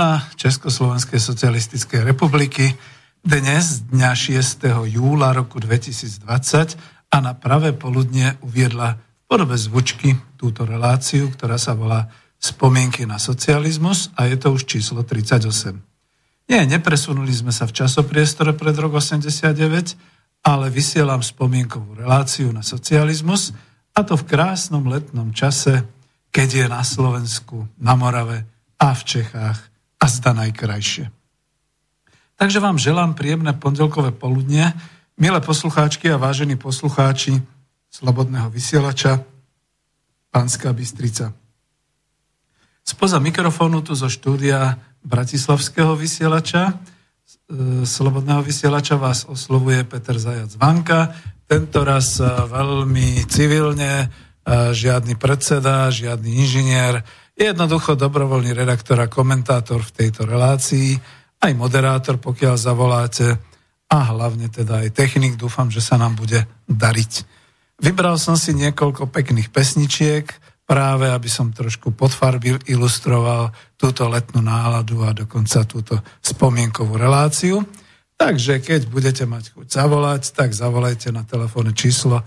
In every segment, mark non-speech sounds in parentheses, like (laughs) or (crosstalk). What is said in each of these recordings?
Hymna Československej socialistickej republiky dnes, dňa 6. júla roku 2020 a na pravé poludne uviedla v podobe zvučky túto reláciu, ktorá sa volá Spomienky na socializmus a je to už číslo 38. Nie, nepresunuli sme sa v časopriestore pred rok 89, ale vysielam spomienkovú reláciu na socializmus a to v krásnom letnom čase, keď je na Slovensku, na Morave a v Čechách a zda najkrajšie. Takže vám želám príjemné pondelkové poludne, milé poslucháčky a vážení poslucháči Slobodného vysielača, Panská Bystrica. Spoza mikrofónu tu zo štúdia Bratislavského vysielača, e, Slobodného vysielača vás oslovuje Peter Zajac Vanka, tento raz e, veľmi civilne, e, žiadny predseda, žiadny inžinier, Jednoducho dobrovoľný redaktor a komentátor v tejto relácii, aj moderátor, pokiaľ zavoláte, a hlavne teda aj technik, dúfam, že sa nám bude dariť. Vybral som si niekoľko pekných pesničiek, práve aby som trošku podfarbil, ilustroval túto letnú náladu a dokonca túto spomienkovú reláciu. Takže keď budete mať chuť zavolať, tak zavolajte na telefónne číslo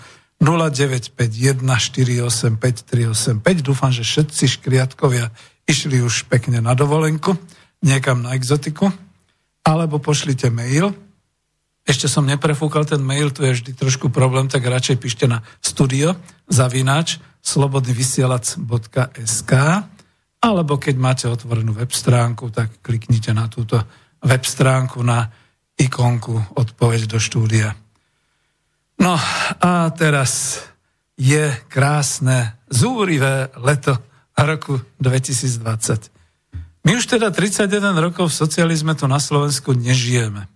0951485385. Dúfam, že všetci škriatkovia išli už pekne na dovolenku, niekam na exotiku, alebo pošlite mail. Ešte som neprefúkal ten mail, tu je vždy trošku problém, tak radšej píšte na studio zavináč slobodnyvysielac.sk alebo keď máte otvorenú web stránku, tak kliknite na túto web stránku na ikonku odpoveď do štúdia. No a teraz je krásne, zúrivé leto roku 2020. My už teda 31 rokov v socializme tu na Slovensku nežijeme.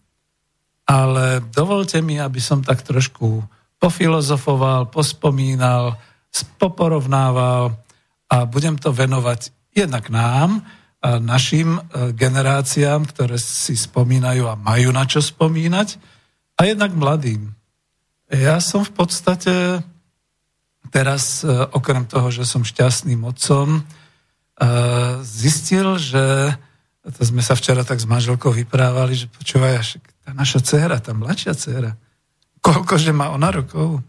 Ale dovolte mi, aby som tak trošku pofilozofoval, pospomínal, poporovnával a budem to venovať jednak nám, a našim e, generáciám, ktoré si spomínajú a majú na čo spomínať, a jednak mladým. Ja som v podstate teraz, e, okrem toho, že som šťastným otcom, e, zistil, že to sme sa včera tak s manželkou vyprávali, že počúvaj, tá naša dcera, tá mladšia dcera, koľkože má ona rokov?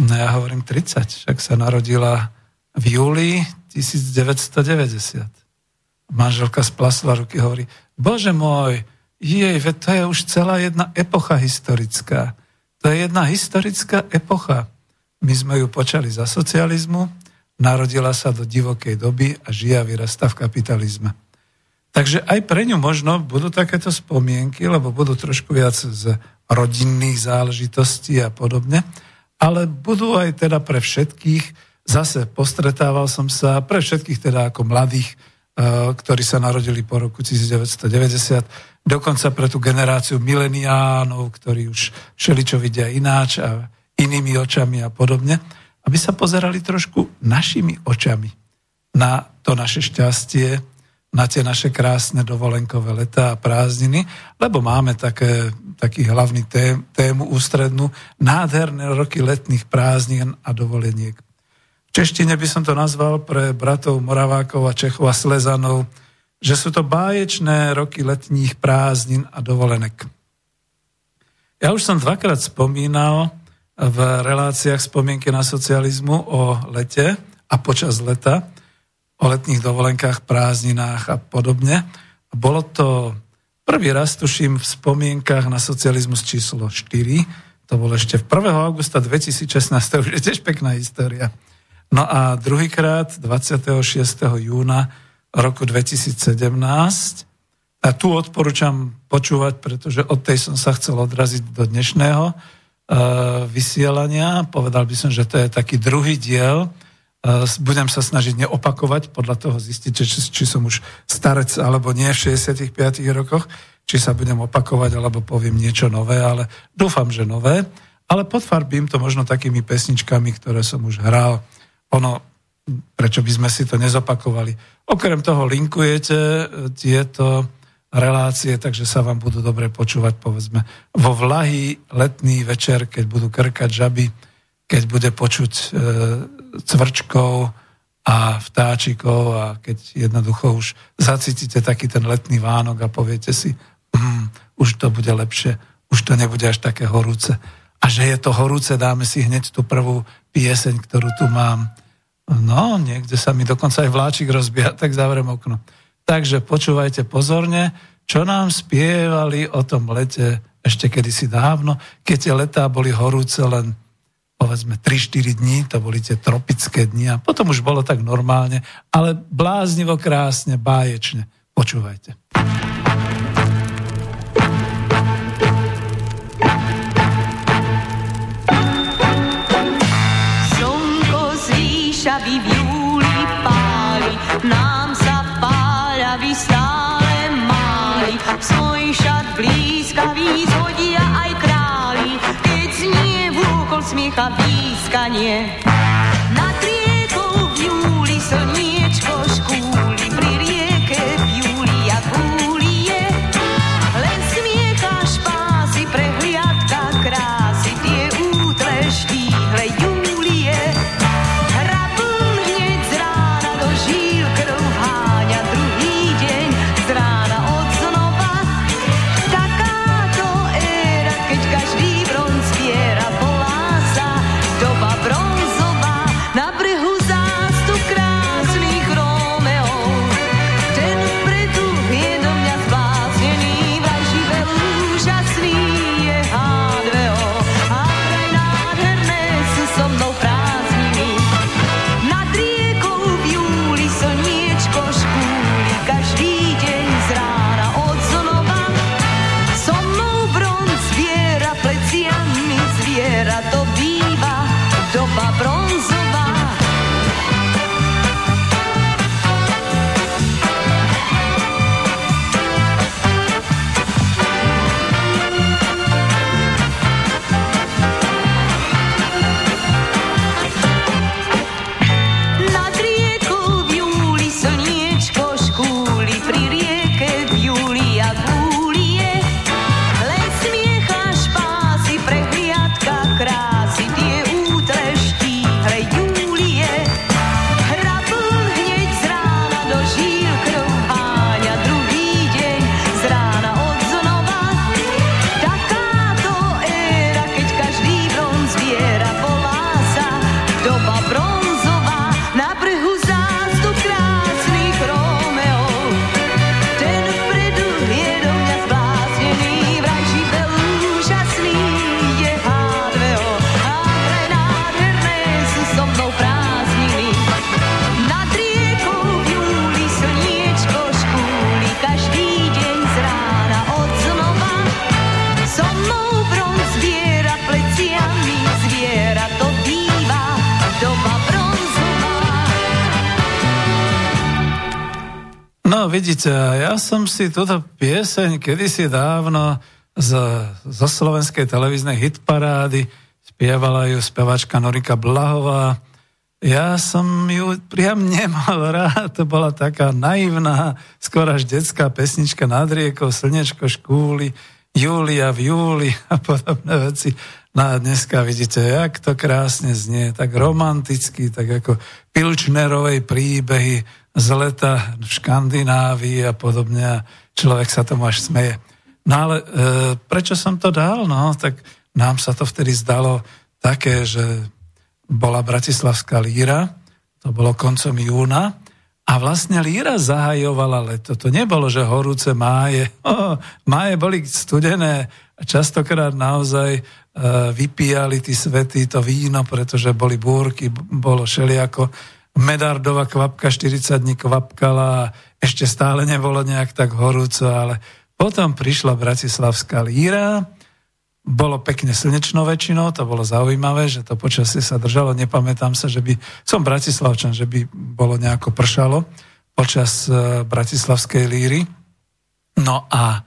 No ja hovorím 30, však sa narodila v júli 1990. Manželka splasla ruky, hovorí, bože môj, jej, to je už celá jedna epocha historická. To je jedna historická epocha. My sme ju počali za socializmu, narodila sa do divokej doby a žije a vyrastá v kapitalizme. Takže aj pre ňu možno budú takéto spomienky, lebo budú trošku viac z rodinných záležitostí a podobne, ale budú aj teda pre všetkých, zase postretával som sa, pre všetkých teda ako mladých, eh, ktorí sa narodili po roku 1990, dokonca pre tú generáciu mileniánov, ktorí už všeličo vidia ináč a inými očami a podobne, aby sa pozerali trošku našimi očami na to naše šťastie, na tie naše krásne dovolenkové leta a prázdniny, lebo máme také, taký hlavný tém, tému ústrednú, nádherné roky letných prázdnin a dovoleniek. V češtine by som to nazval pre bratov Moravákov a Čechov a Slezanov že sú to báječné roky letních prázdnin a dovolenek. Ja už som dvakrát spomínal v reláciách spomienky na socializmu o lete a počas leta, o letných dovolenkách, prázdninách a podobne. Bolo to prvý raz, tuším, v spomienkach na socializmus číslo 4. To bolo ešte v 1. augusta 2016, to už je tiež pekná história. No a druhýkrát 26. júna roku 2017. A tu odporúčam počúvať, pretože od tej som sa chcel odraziť do dnešného uh, vysielania. Povedal by som, že to je taký druhý diel. Uh, budem sa snažiť neopakovať, podľa toho zistiť, či, či som už starec alebo nie v 65 rokoch, či sa budem opakovať alebo poviem niečo nové, ale dúfam, že nové. Ale podfarbím to možno takými pesničkami, ktoré som už hral. Ono, prečo by sme si to nezopakovali. Okrem toho linkujete e, tieto relácie, takže sa vám budú dobre počúvať, povedzme, vo vlahý letný večer, keď budú krkať žaby, keď bude počuť e, cvrčkov a vtáčikov a keď jednoducho už zacítite taký ten letný vánok a poviete si, hm, už to bude lepšie, už to nebude až také horúce. A že je to horúce, dáme si hneď tú prvú pieseň, ktorú tu mám. No, niekde sa mi dokonca aj vláčik rozbieha, (laughs) tak zavrem okno. Takže počúvajte pozorne, čo nám spievali o tom lete ešte kedysi dávno, keď tie letá boli horúce len povedzme 3-4 dní, to boli tie tropické dni a potom už bolo tak normálne, ale bláznivo krásne, báječne. Počúvajte. Nám sa páľavy stále máli, svoj šat blízkavý zhodia aj králi, keď znie vôkol smiecha výskanie. Vidíte, ja som si túto pieseň kedysi dávno z, zo slovenskej televíznej hitparády spievala ju spevačka Norika Blahová. Ja som ju priam nemal (laughs) rád, to bola taká naivná, skôr až detská pesnička nad riekou, slnečko škúly, Júlia v júli (laughs) a podobné veci. No a dneska vidíte, jak to krásne znie, tak romanticky, tak ako Pilčnerovej príbehy, z leta v Škandinávii a podobne a človek sa tomu až smeje. No ale e, prečo som to dal? No, tak nám sa to vtedy zdalo také, že bola Bratislavská líra, to bolo koncom júna, a vlastne líra zahajovala leto. To nebolo, že horúce máje. Oh, (laughs) máje boli studené a častokrát naozaj e, vypíjali tí svety to víno, pretože boli búrky, bolo šeliako Medardová kvapka 40 dní kvapkala a ešte stále nebolo nejak tak horúco, ale potom prišla Bratislavská líra, bolo pekne slnečno väčšinou, to bolo zaujímavé, že to počasie sa držalo. Nepamätám sa, že by, som bratislavčan, že by bolo nejako pršalo počas e, Bratislavskej líry. No a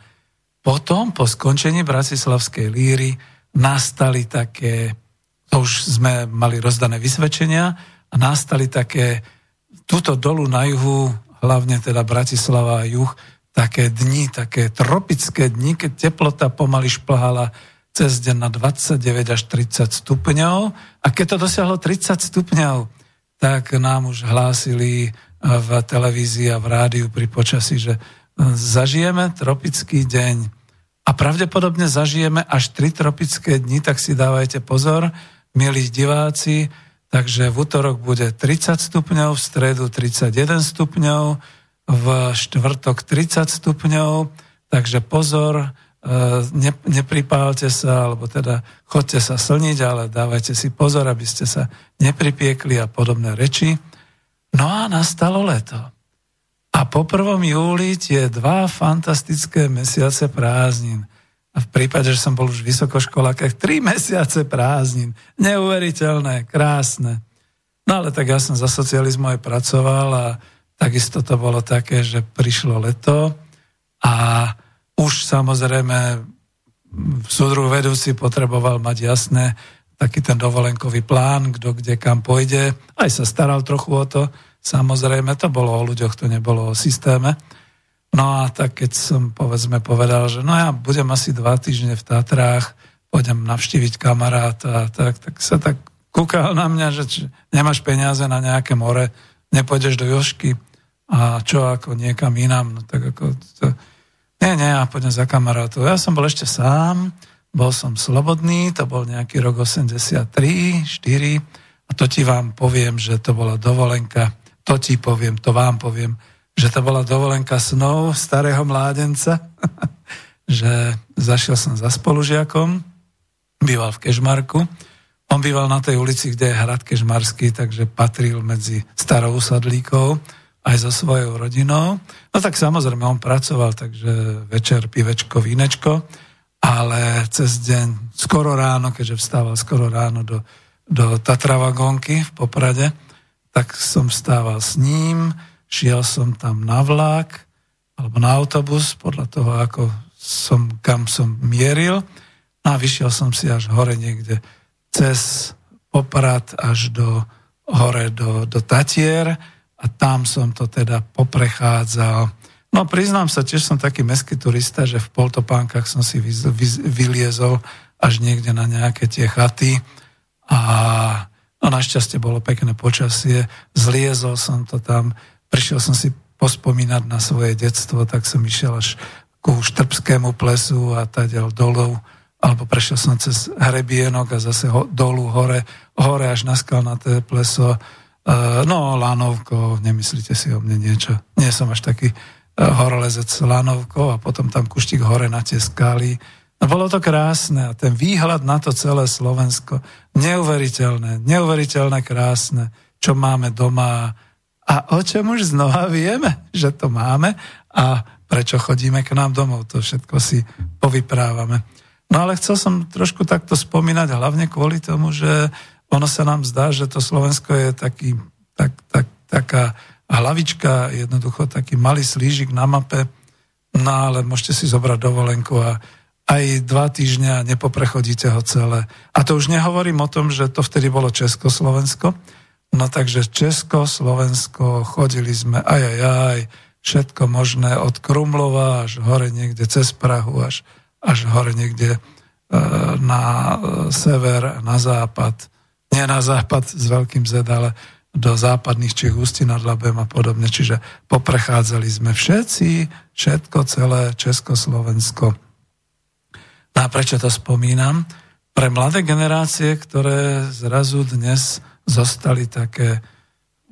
potom, po skončení Bratislavskej líry, nastali také, to už sme mali rozdané vysvedčenia, a nastali také, tuto dolu na juhu, hlavne teda Bratislava a juh, také dni, také tropické dni, keď teplota pomaly šplhala cez deň na 29 až 30 stupňov. A keď to dosiahlo 30 stupňov, tak nám už hlásili v televízii a v rádiu pri počasí, že zažijeme tropický deň. A pravdepodobne zažijeme až tri tropické dni, tak si dávajte pozor, milí diváci, takže v útorok bude 30 stupňov, v stredu 31 stupňov, v štvrtok 30 stupňov, takže pozor, e, ne, nepripálte sa, alebo teda chodte sa slniť, ale dávajte si pozor, aby ste sa nepripiekli a podobné reči. No a nastalo leto. A po 1. júli tie dva fantastické mesiace prázdnin. V prípade, že som bol už v vysokoškolách, tri mesiace prázdnin. Neuveriteľné, krásne. No ale tak ja som za socializmu aj pracoval a takisto to bolo také, že prišlo leto a už samozrejme súdruh vedúci potreboval mať jasné taký ten dovolenkový plán, kto kde kam pôjde. Aj sa staral trochu o to, Samozrejme, to bolo o ľuďoch, to nebolo o systéme. No a tak keď som povedzme povedal, že no ja budem asi dva týždne v Tatrách, pôjdem navštíviť kamaráta, tak, tak sa tak kúkal na mňa, že či, nemáš peniaze na nejaké more, nepôjdeš do Jošky a čo ako niekam inám, no tak ako to, nie, nie, ja pôjdem za kamarátov. Ja som bol ešte sám, bol som slobodný, to bol nejaký rok 83, 4 a to ti vám poviem, že to bola dovolenka to ti poviem, to vám poviem, že to bola dovolenka snov starého mládenca, (laughs) že zašiel som za spolužiakom, býval v Kežmarku, on býval na tej ulici, kde je hrad Kežmarský, takže patril medzi starou usadlíkov aj so svojou rodinou. No tak samozrejme, on pracoval, takže večer pivečko, vínečko, ale cez deň, skoro ráno, keďže vstával skoro ráno do, do Tatravagónky v Poprade, tak som stával s ním, šiel som tam na vlak alebo na autobus, podľa toho, ako som, kam som mieril. No a vyšiel som si až hore niekde cez Poprad až do hore do, do Tatier a tam som to teda poprechádzal. No priznám sa, tiež som taký meský turista, že v Poltopánkach som si vy, vy, vyliezol až niekde na nejaké tie chaty a No našťastie bolo pekné počasie, zliezol som to tam, prišiel som si pospomínať na svoje detstvo, tak som išiel až ku Štrbskému plesu a taďal dolov, alebo prešiel som cez Hrebienok a zase ho, dolu hore, hore až na skalnaté pleso. Uh, no, Lanovko, nemyslíte si o mne niečo. Nie som až taký uh, horolezec Lanovko a potom tam kuštík hore na tie skaly a bolo to krásne a ten výhľad na to celé Slovensko, neuveriteľné, neuveriteľné krásne, čo máme doma a o čom už znova vieme, že to máme a prečo chodíme k nám domov, to všetko si povyprávame. No ale chcel som trošku takto spomínať, hlavne kvôli tomu, že ono sa nám zdá, že to Slovensko je taký, tak, tak, taká hlavička, jednoducho taký malý slížik na mape, no ale môžete si zobrať dovolenku a aj dva týždňa nepoprechodíte ho celé. A to už nehovorím o tom, že to vtedy bolo Československo. No takže Česko, Slovensko, chodili sme aj, aj, aj, všetko možné od Krumlova až hore niekde cez Prahu, až, až hore niekde e, na e, sever, na západ. Nie na západ s veľkým Z, ale do západných Čech, Ústí nad Labem a podobne. Čiže poprechádzali sme všetci, všetko celé Československo No a prečo to spomínam? Pre mladé generácie, ktoré zrazu dnes zostali také,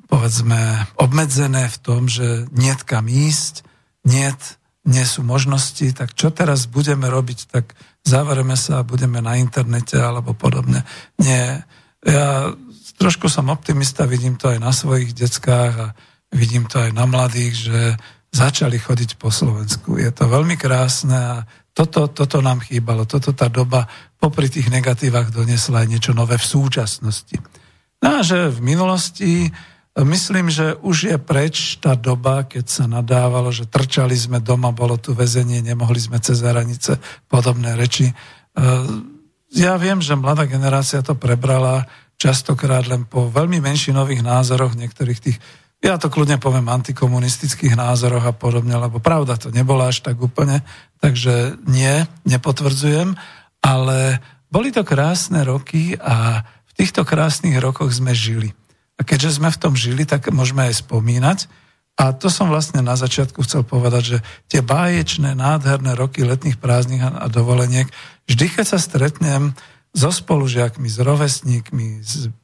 povedzme, obmedzené v tom, že niet kam ísť, niet, nie sú možnosti, tak čo teraz budeme robiť, tak zavereme sa a budeme na internete alebo podobne. Nie, ja trošku som optimista, vidím to aj na svojich deckách a vidím to aj na mladých, že začali chodiť po Slovensku. Je to veľmi krásne a toto, toto nám chýbalo, toto tá doba popri tých negatívach donesla aj niečo nové v súčasnosti. No a že v minulosti, myslím, že už je preč tá doba, keď sa nadávalo, že trčali sme doma, bolo tu väzenie, nemohli sme cez hranice, podobné reči. E, ja viem, že mladá generácia to prebrala častokrát len po veľmi menšinových názoroch niektorých tých ja to kľudne poviem antikomunistických názoroch a podobne, lebo pravda to nebola až tak úplne, takže nie, nepotvrdzujem, ale boli to krásne roky a týchto krásnych rokoch sme žili. A keďže sme v tom žili, tak môžeme aj spomínať. A to som vlastne na začiatku chcel povedať, že tie báječné, nádherné roky letných prázdnych a dovoleniek, vždy keď sa stretnem so spolužiakmi, s rovesníkmi,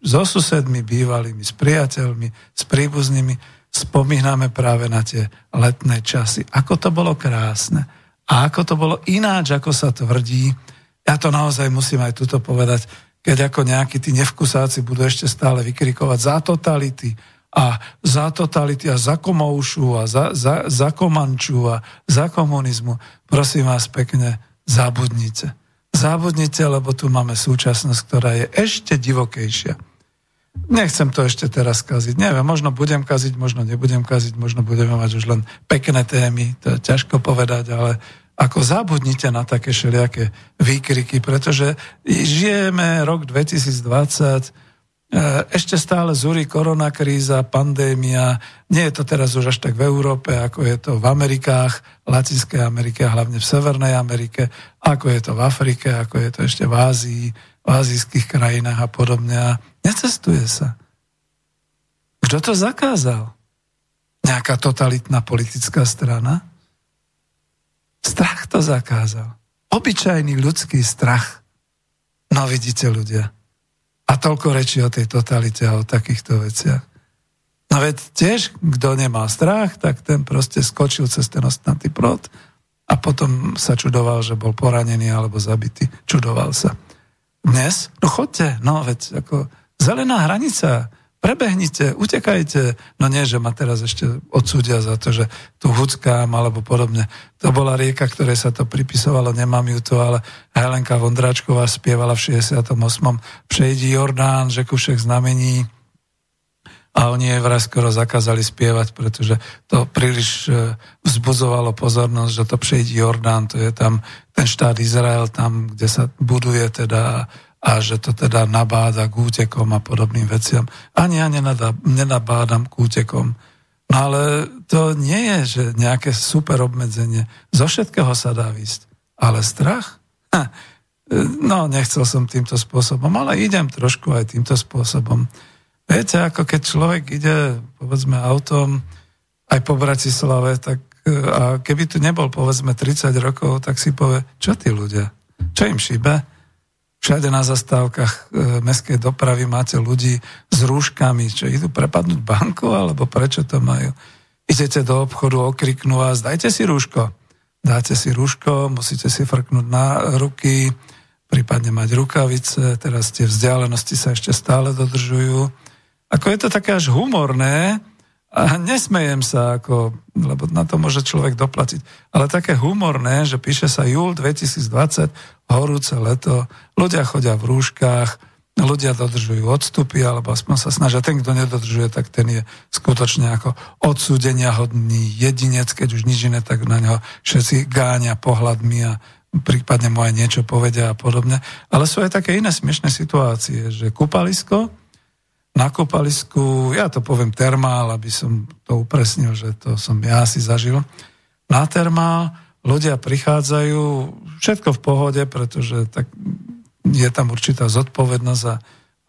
so susedmi bývalými, s priateľmi, s príbuznými, spomíname práve na tie letné časy. Ako to bolo krásne. A ako to bolo ináč, ako sa tvrdí. Ja to naozaj musím aj tuto povedať, keď ako nejakí tí nevkusáci budú ešte stále vykrikovať za totality a za totality a za komoušu a za, za, za komanču a za komunizmu. Prosím vás pekne, zabudnite. Zabudnite, lebo tu máme súčasnosť, ktorá je ešte divokejšia. Nechcem to ešte teraz kaziť. Neviem, možno budem kaziť, možno nebudem kaziť, možno budeme mať už len pekné témy, to je ťažko povedať, ale ako zabudnite na také všelijaké výkriky, pretože žijeme rok 2020, e, ešte stále zúri koronakríza, pandémia. Nie je to teraz už až tak v Európe, ako je to v Amerikách, Latinskej Amerike a hlavne v Severnej Amerike, ako je to v Afrike, ako je to ešte v Ázii, v azijských krajinách a podobne. A necestuje sa. Kto to zakázal? Nejaká totalitná politická strana? Strach to zakázal. Obyčajný ľudský strach. No vidíte ľudia. A toľko rečí o tej totalite a o takýchto veciach. No veď tiež, kto nemá strach, tak ten proste skočil cez ten ostnatý prot a potom sa čudoval, že bol poranený alebo zabitý. Čudoval sa. Dnes? No chodte, no veď ako zelená hranica, prebehnite, utekajte. No nie, že ma teraz ešte odsúdia za to, že tu huckám alebo podobne. To bola rieka, ktoré sa to pripisovalo, nemám ju tu, ale Helenka Vondráčková spievala v 68. Přejdi Jordán, že všech znamení a oni jej vraj skoro zakázali spievať, pretože to príliš e, vzbudzovalo pozornosť, že to přejdi Jordán, to je tam ten štát Izrael, tam, kde sa buduje teda a že to teda nabáda k útekom a podobným veciam. Ani ja nenabádam k útekom. No ale to nie je, že nejaké super obmedzenie. Zo všetkého sa dá výsť. Ale strach? No, nechcel som týmto spôsobom, ale idem trošku aj týmto spôsobom. Viete, ako keď človek ide, povedzme, autom aj po Bratislave, tak a keby tu nebol, povedzme, 30 rokov, tak si povie, čo tí ľudia? Čo im šíbe? Všade na zastávkach e, mestskej dopravy máte ľudí s rúškami, čo idú prepadnúť banku, alebo prečo to majú. Idete do obchodu, okriknú vás, dajte si rúško. Dáte si rúško, musíte si frknúť na ruky, prípadne mať rukavice, teraz tie vzdialenosti sa ešte stále dodržujú. Ako je to také až humorné, a nesmejem sa, ako, lebo na to môže človek doplatiť. Ale také humorné, že píše sa júl 2020, horúce leto, ľudia chodia v rúškach, ľudia dodržujú odstupy, alebo aspoň sa snažia. Ten, kto nedodržuje, tak ten je skutočne ako odsúdenia hodný jedinec, keď už nič iné, tak na neho všetci gáňa pohľadmi a prípadne mu aj niečo povedia a podobne. Ale sú aj také iné smiešné situácie, že kúpalisko, na kopalisku, ja to poviem termál, aby som to upresnil, že to som ja si zažil. Na termál ľudia prichádzajú, všetko v pohode, pretože tak je tam určitá zodpovednosť a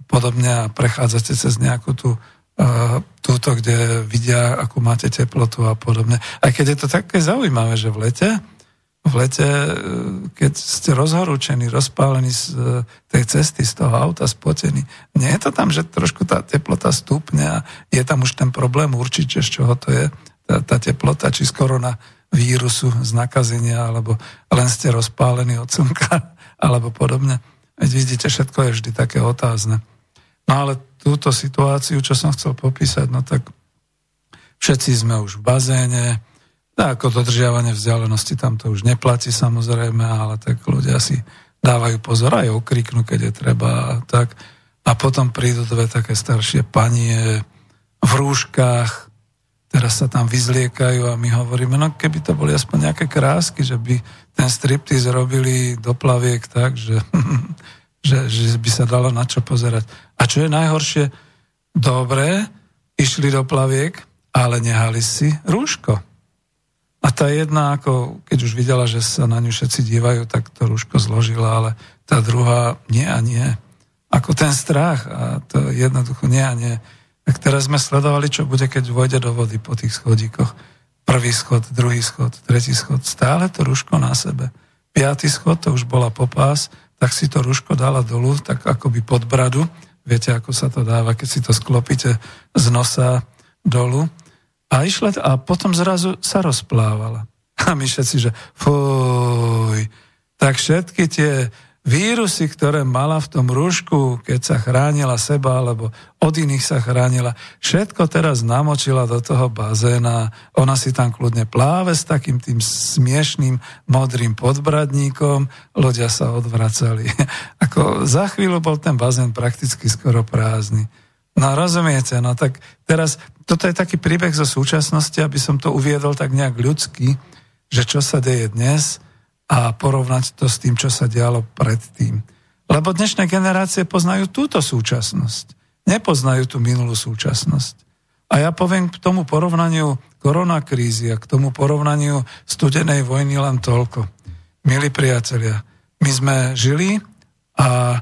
podobne a prechádzate cez nejakú tú túto, kde vidia, akú máte teplotu a podobne. Aj keď je to také zaujímavé, že v lete v lete, e, keď ste rozhorúčení, rozpálení z e, tej cesty, z toho auta, spotený, nie je to tam, že trošku tá teplota stúpne a je tam už ten problém určiť, z čoho to je, tá, tá teplota, či z vírusu, z nakazenia, alebo len ste rozpálení od slnka, (laughs) alebo podobne. Veď vidíte, všetko je vždy také otázne. No ale túto situáciu, čo som chcel popísať, no tak všetci sme už v bazéne, ako dodržiavanie vzdialenosti tam to už neplatí samozrejme, ale tak ľudia si dávajú pozor aj okriknú, keď je treba a tak. A potom prídu dve také staršie panie v rúškach, teraz sa tam vyzliekajú a my hovoríme, no keby to boli aspoň nejaké krásky, že by ten striptiz robili do plaviek tak, že, (laughs) že, že by sa dalo na čo pozerať. A čo je najhoršie, dobre, išli do plaviek, ale nehali si rúško. A tá jedna, ako keď už videla, že sa na ňu všetci dívajú, tak to rúško zložila, ale tá druhá nie a nie. Ako ten strach a to jednoducho nie a nie. Tak teraz sme sledovali, čo bude, keď vojde do vody po tých schodíkoch. Prvý schod, druhý schod, tretí schod. Stále to ruško na sebe. Piatý schod, to už bola popás, tak si to ruško dala dolu, tak akoby pod bradu. Viete, ako sa to dáva, keď si to sklopíte z nosa dolu. A išla, a potom zrazu sa rozplávala. (laughs) A my všetci, že fuj, tak všetky tie vírusy, ktoré mala v tom rúšku, keď sa chránila seba, alebo od iných sa chránila, všetko teraz namočila do toho bazéna. Ona si tam kľudne pláve s takým tým smiešným modrým podbradníkom, ľudia sa odvracali. (laughs) Ako za chvíľu bol ten bazén prakticky skoro prázdny. No rozumiete, no tak teraz, toto je taký príbeh zo súčasnosti, aby som to uviedol tak nejak ľudský, že čo sa deje dnes, a porovnať to s tým, čo sa dialo predtým. Lebo dnešné generácie poznajú túto súčasnosť. Nepoznajú tú minulú súčasnosť. A ja poviem k tomu porovnaniu koronakrízy a k tomu porovnaniu studenej vojny len toľko. Milí priatelia, my sme žili a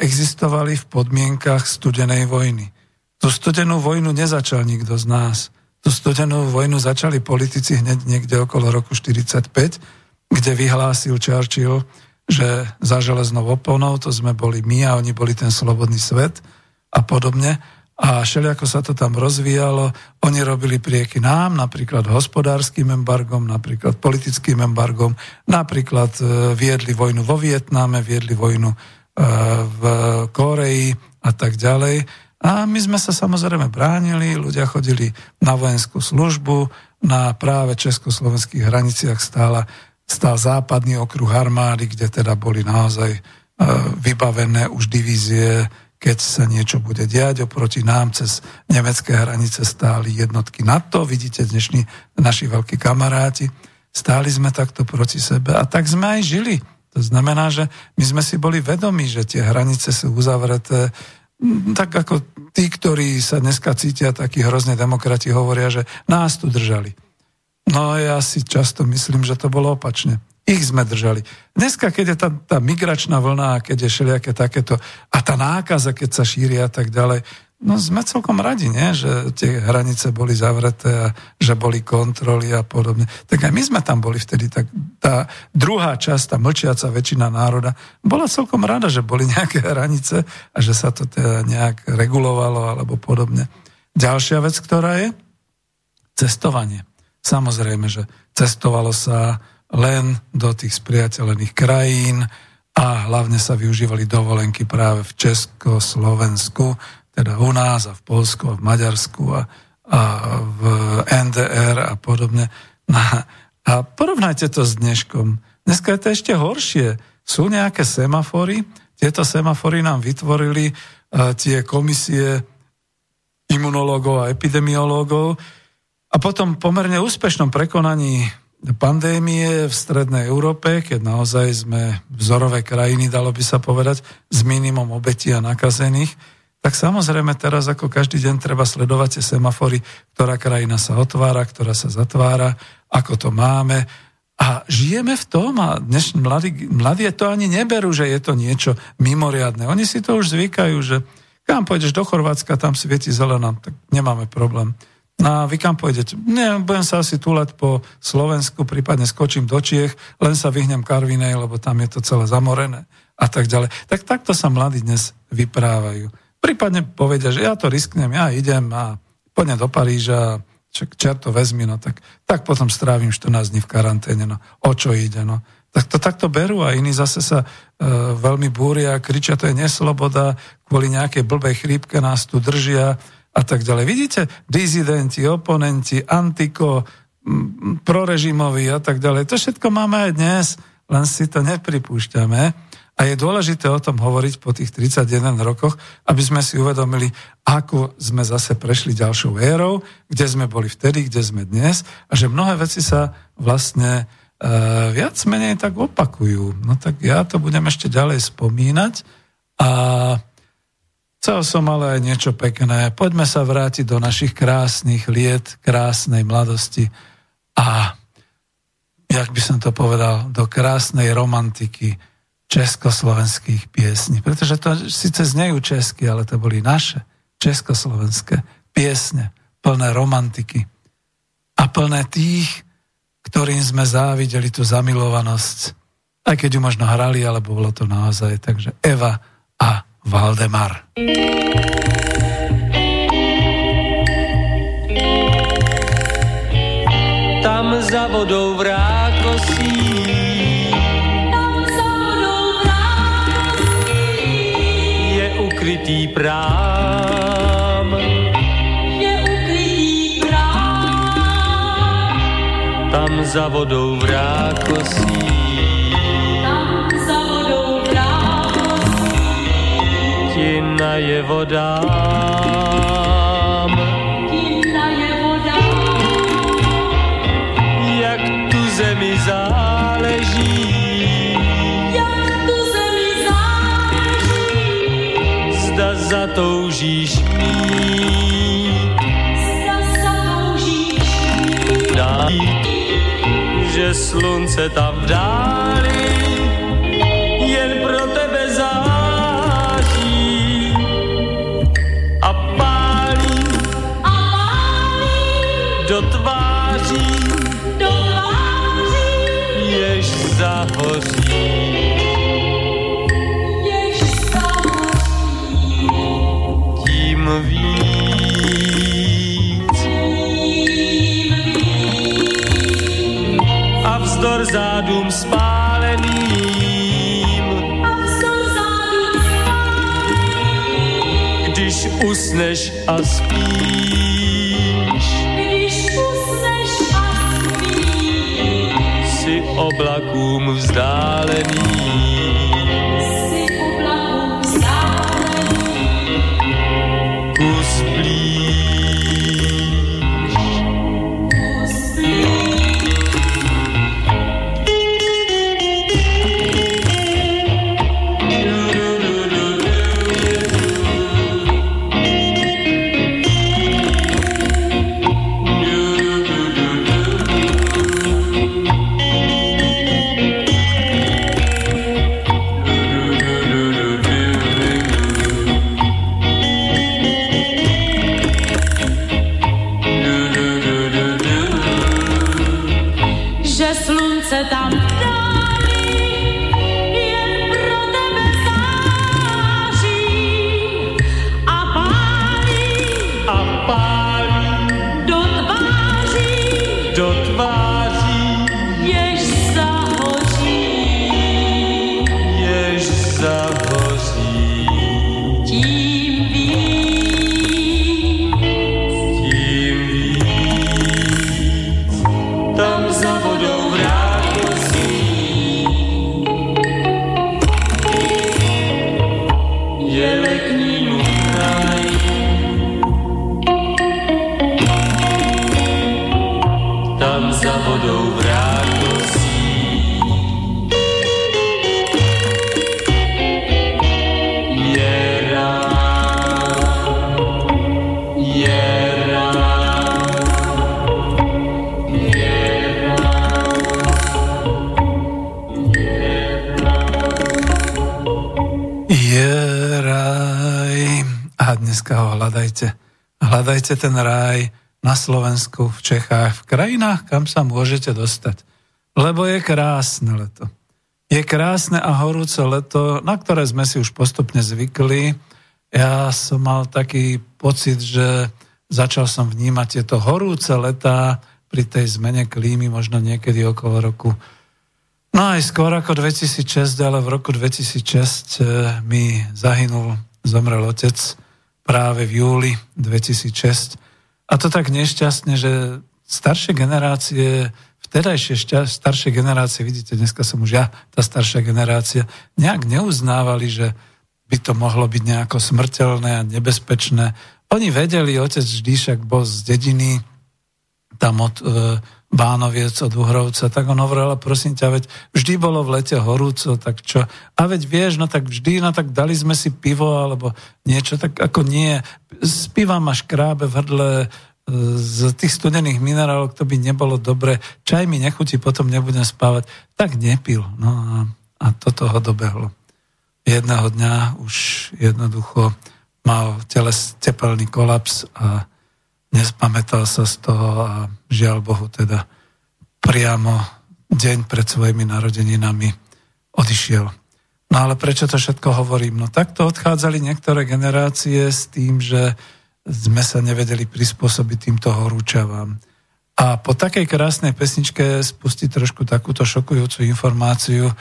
existovali v podmienkach studenej vojny. Tú studenú vojnu nezačal nikto z nás. Tú studenú vojnu začali politici hneď niekde okolo roku 45 kde vyhlásil Churchill, že za železnou oponou, to sme boli my a oni boli ten slobodný svet a podobne. A všelijako sa to tam rozvíjalo. Oni robili prieky nám, napríklad hospodárským embargom, napríklad politickým embargom, napríklad e, viedli vojnu vo Vietname, viedli vojnu e, v Koreji a tak ďalej. A my sme sa samozrejme bránili, ľudia chodili na vojenskú službu, na práve československých hraniciach stála stal západný okruh armády, kde teda boli naozaj e, vybavené už divízie, keď sa niečo bude diať. Oproti nám cez nemecké hranice stáli jednotky NATO, vidíte dnešní naši veľkí kamaráti. Stáli sme takto proti sebe a tak sme aj žili. To znamená, že my sme si boli vedomi, že tie hranice sú uzavreté tak ako tí, ktorí sa dneska cítia, takí hrozne demokrati hovoria, že nás tu držali. No ja si často myslím, že to bolo opačne. Ich sme držali. Dneska, keď je tá, tá migračná vlna, keď je všelijaké takéto, a tá nákaza, keď sa šíri a tak ďalej, no sme celkom radi, nie? že tie hranice boli zavreté a že boli kontroly a podobne. Tak aj my sme tam boli vtedy. Tak tá druhá časť, tá mlčiaca väčšina národa, bola celkom rada, že boli (laughs) nejaké hranice a že sa to teda nejak regulovalo alebo podobne. Ďalšia vec, ktorá je cestovanie. Samozrejme, že cestovalo sa len do tých spriateľených krajín a hlavne sa využívali dovolenky práve v Česku, Slovensku, teda u nás a v Polsku a v Maďarsku a, a v NDR a podobne. No, a porovnajte to s dneškom. Dneska je to ešte horšie. Sú nejaké semafory, tieto semafory nám vytvorili uh, tie komisie imunológov a epidemiológov, a potom pomerne úspešnom prekonaní pandémie v strednej Európe, keď naozaj sme vzorové krajiny, dalo by sa povedať, s minimum obetí a nakazených, tak samozrejme teraz ako každý deň treba sledovať tie semafory, ktorá krajina sa otvára, ktorá sa zatvára, ako to máme. A žijeme v tom a dnešní mladí, mladí to ani neberú, že je to niečo mimoriadne. Oni si to už zvykajú, že kam pôjdeš do Chorvátska, tam svieti zelená, tak nemáme problém. No a vy kam pôjdete? Nie, budem sa asi túlať po Slovensku, prípadne skočím do Čiech, len sa vyhnem Karvinej, lebo tam je to celé zamorené a tak ďalej. Tak takto sa mladí dnes vyprávajú. Prípadne povedia, že ja to risknem, ja idem a poďme do Paríža, čak čerto vezmi, no tak, tak potom strávim 14 dní v karanténe, no o čo ide, no. Tak to takto berú a iní zase sa e, veľmi búria, kričia, to je nesloboda, kvôli nejakej blbej chrípke nás tu držia, a tak ďalej. Vidíte, dizidenti, oponenti, antiko, prorežimoví a tak ďalej. To všetko máme aj dnes, len si to nepripúšťame. A je dôležité o tom hovoriť po tých 31 rokoch, aby sme si uvedomili, ako sme zase prešli ďalšou érou, kde sme boli vtedy, kde sme dnes a že mnohé veci sa vlastne e, viac menej tak opakujú. No tak ja to budem ešte ďalej spomínať a Chcel som ale aj niečo pekné. Poďme sa vrátiť do našich krásnych liet, krásnej mladosti a, jak by som to povedal, do krásnej romantiky československých piesní. Pretože to síce znejú česky, ale to boli naše československé piesne, plné romantiky a plné tých, ktorým sme závideli tú zamilovanosť, aj keď ju možno hrali, alebo bolo to naozaj. Takže Eva a Valdemar. Tam za vodou v ukrytý prám. Je ukrytý prám. Tam za vodou v rákosí Tam za vodou v rákosí ti naje voda. Slunce tam v dáli usneš a spíš. když usneš a spíš. si oblakům vzdálený. A dneska ho hľadajte. Hľadajte ten raj na Slovensku, v Čechách, v krajinách, kam sa môžete dostať. Lebo je krásne leto. Je krásne a horúce leto, na ktoré sme si už postupne zvykli. Ja som mal taký pocit, že začal som vnímať tieto horúce letá pri tej zmene klímy, možno niekedy okolo roku No aj skôr ako 2006, ale v roku 2006 eh, mi zahynul, zomrel otec práve v júli 2006. A to tak nešťastne, že staršie generácie, vtedajšie šťa, staršie generácie, vidíte, dneska som už ja, tá staršia generácia, nejak neuznávali, že by to mohlo byť nejako smrteľné a nebezpečné. Oni vedeli, otec vždy však bol z dediny, tam od e, Bánoviec, od Uhrovca, tak on hovoril, ale prosím ťa, veď vždy bolo v lete horúco, tak čo? A veď vieš, no tak vždy, no tak dali sme si pivo, alebo niečo, tak ako nie. Z piva máš krábe v hrdle, z tých studených minerálov, to by nebolo dobre, čaj mi nechutí, potom nebudem spávať. Tak nepil. No a, a toto ho dobehlo. Jedného dňa už jednoducho mal teles tepelný kolaps a nespamätal sa z toho a žiaľ Bohu teda priamo deň pred svojimi narodeninami odišiel. No ale prečo to všetko hovorím? No takto odchádzali niektoré generácie s tým, že sme sa nevedeli prispôsobiť týmto horúčavám. A po takej krásnej pesničke spustiť trošku takúto šokujúcu informáciu,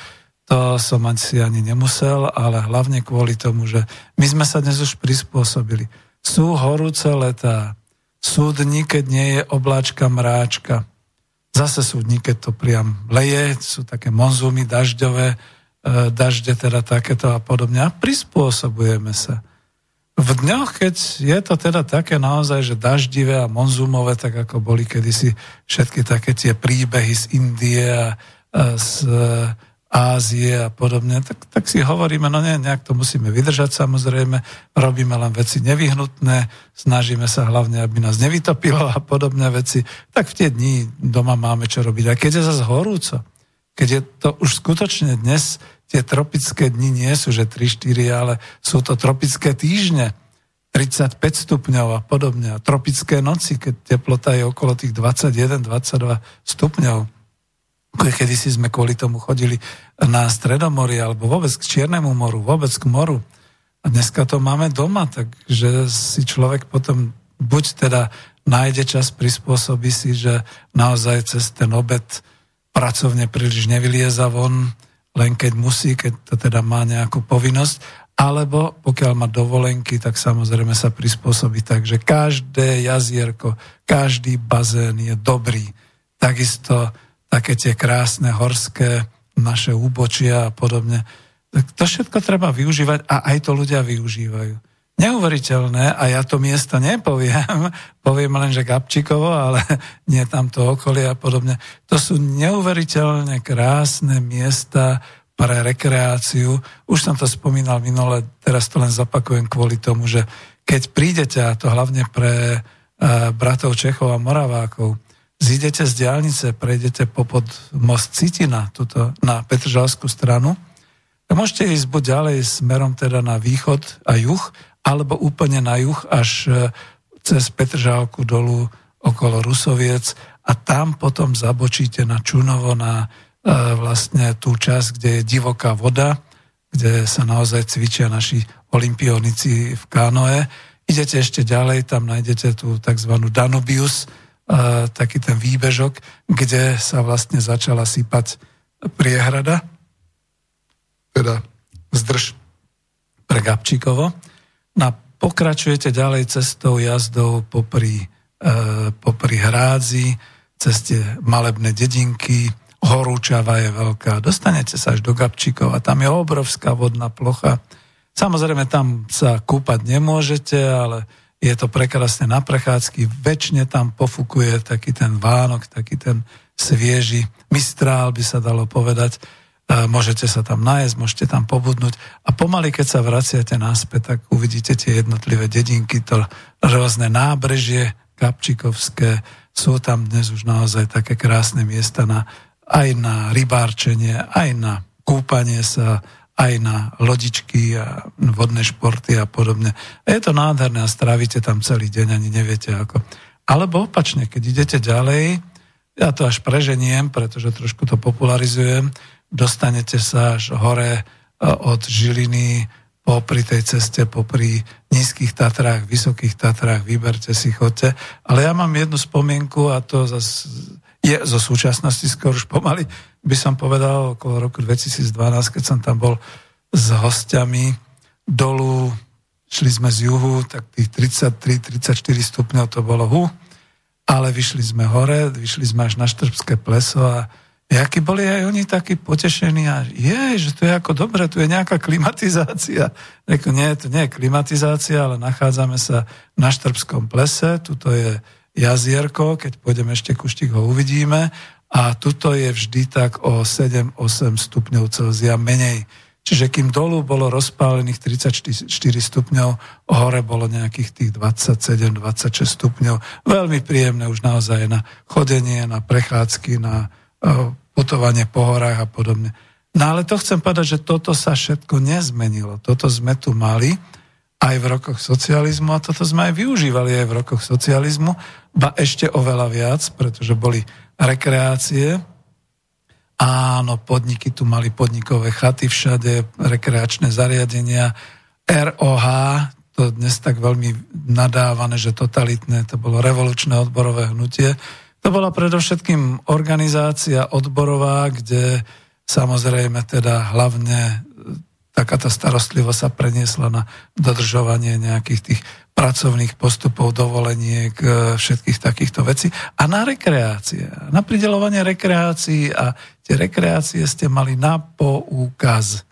to som si ani nemusel, ale hlavne kvôli tomu, že my sme sa dnes už prispôsobili. Sú horúce letá, sú dni, keď nie je obláčka mráčka. Zase sú dni, keď to priam leje, sú také monzumy dažďové, e, dažde teda takéto a podobne. A prispôsobujeme sa. V dňoch, keď je to teda také naozaj, že daždivé a monzumové, tak ako boli kedysi všetky také tie príbehy z Indie a z Ázie a podobne, tak, tak si hovoríme, no nie, nejak to musíme vydržať samozrejme, robíme len veci nevyhnutné, snažíme sa hlavne, aby nás nevytopilo a podobné veci, tak v tie dni doma máme čo robiť. A keď je zase horúco, keď je to už skutočne dnes, tie tropické dni nie sú, že 3-4, ale sú to tropické týždne, 35 stupňov a podobne. A tropické noci, keď teplota je okolo tých 21-22 stupňov kedy si sme kvôli tomu chodili na Stredomorie alebo vôbec k Čiernemu moru, vôbec k moru. A dneska to máme doma, takže si človek potom buď teda nájde čas, prispôsobí si, že naozaj cez ten obed pracovne príliš nevylieza von, len keď musí, keď to teda má nejakú povinnosť, alebo pokiaľ má dovolenky, tak samozrejme sa prispôsobí tak, že každé jazierko, každý bazén je dobrý. Takisto také tie krásne horské naše úbočia a podobne. Tak to všetko treba využívať a aj to ľudia využívajú. Neuveriteľné, a ja to miesto nepoviem, (laughs) poviem len, že Gabčíkovo, ale (laughs) nie tam to okolie a podobne. To sú neuveriteľne krásne miesta pre rekreáciu. Už som to spomínal minule, teraz to len zapakujem kvôli tomu, že keď prídete, a to hlavne pre uh, bratov Čechov a Moravákov, zídete z diálnice, prejdete popod most Citina, tuto na Petržalskú stranu, môžete ísť buď ďalej smerom teda na východ a juh, alebo úplne na juh až e, cez Petržalku dolu okolo Rusoviec a tam potom zabočíte na Čunovo, na e, vlastne tú časť, kde je divoká voda, kde sa naozaj cvičia naši olimpionici v kánoe. Idete ešte ďalej, tam nájdete tú tzv. Danubius, taký ten výbežok, kde sa vlastne začala sypať priehrada, teda zdrž pre Gabčíkovo. No pokračujete ďalej cestou jazdou popri, e, popri hrádzi, cez malebné dedinky, horúčava je veľká, dostanete sa až do Gabčíkova, tam je obrovská vodná plocha. Samozrejme, tam sa kúpať nemôžete, ale je to prekrásne na prechádzky, väčšine tam pofukuje taký ten Vánok, taký ten svieži mistrál by sa dalo povedať. E, môžete sa tam nájsť, môžete tam pobudnúť a pomaly, keď sa vraciate naspäť, tak uvidíte tie jednotlivé dedinky, to rôzne nábrežie kapčikovské, sú tam dnes už naozaj také krásne miesta na, aj na rybárčenie, aj na kúpanie sa, aj na lodičky a vodné športy a podobne. A je to nádherné a strávite tam celý deň, ani neviete ako. Alebo opačne, keď idete ďalej, ja to až preženiem, pretože trošku to popularizujem, dostanete sa až hore e, od Žiliny popri tej ceste, popri nízkych Tatrách, vysokých Tatrách, vyberte si, chodte. Ale ja mám jednu spomienku a to zase je zo súčasnosti skôr už pomaly, by som povedal, okolo roku 2012, keď som tam bol s hostiami dolu, šli sme z juhu, tak tých 33-34 stupňov to bolo hu, ale vyšli sme hore, vyšli sme až na Štrbské pleso a jakí boli aj oni takí potešení a je, že to je ako dobre, tu je nejaká klimatizácia. Reku, nie, to nie je klimatizácia, ale nachádzame sa na Štrbskom plese, tuto je jazierko, keď pôjdeme ešte kuštík ho uvidíme a tuto je vždy tak o 7-8 stupňov Celzia menej. Čiže kým dolu bolo rozpálených 34 stupňov, hore bolo nejakých tých 27-26 stupňov. Veľmi príjemné už naozaj na chodenie, na prechádzky, na e, putovanie po horách a podobne. No ale to chcem povedať, že toto sa všetko nezmenilo. Toto sme tu mali aj v rokoch socializmu a toto sme aj využívali aj v rokoch socializmu, ba ešte oveľa viac, pretože boli rekreácie. Áno, podniky tu mali podnikové chaty všade, rekreačné zariadenia, ROH, to dnes tak veľmi nadávané, že totalitné, to bolo revolučné odborové hnutie. To bola predovšetkým organizácia odborová, kde samozrejme teda hlavne taká tá starostlivosť sa preniesla na dodržovanie nejakých tých pracovných postupov, dovoleniek, e, všetkých takýchto vecí a na rekreácie, na pridelovanie rekreácií a tie rekreácie ste mali na poukaz.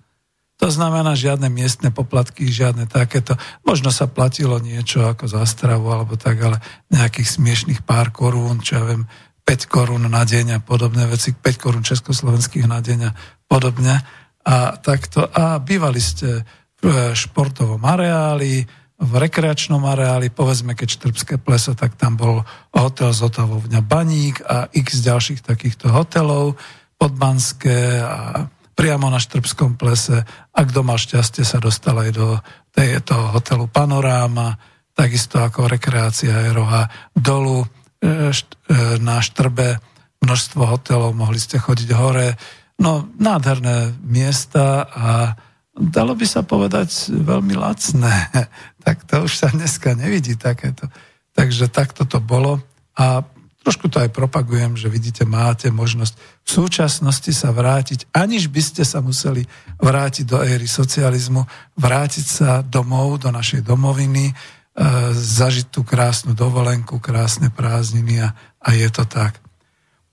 To znamená žiadne miestne poplatky, žiadne takéto. Možno sa platilo niečo ako za stravu alebo tak, ale nejakých smiešných pár korún, čo ja viem, 5 korún na deň a podobné veci, 5 korún československých na deň a podobne. A takto. A bývali ste v športovom areáli, v rekreačnom areáli, povedzme, keď Štrbské pleso, tak tam bol hotel Zotavovňa Baník a x ďalších takýchto hotelov, Podbanské a priamo na Štrbskom plese a kto mal šťastie sa dostal aj do toho hotelu Panoráma, takisto ako rekreácia Eroha dolu e, e, na Štrbe množstvo hotelov, mohli ste chodiť hore. No, nádherné miesta a dalo by sa povedať veľmi lacné. Tak to už sa dneska nevidí takéto. Takže takto to bolo. A Trošku to aj propagujem, že vidíte, máte možnosť v súčasnosti sa vrátiť, aniž by ste sa museli vrátiť do éry socializmu, vrátiť sa domov, do našej domoviny, e, zažiť tú krásnu dovolenku, krásne prázdniny a, a je to tak.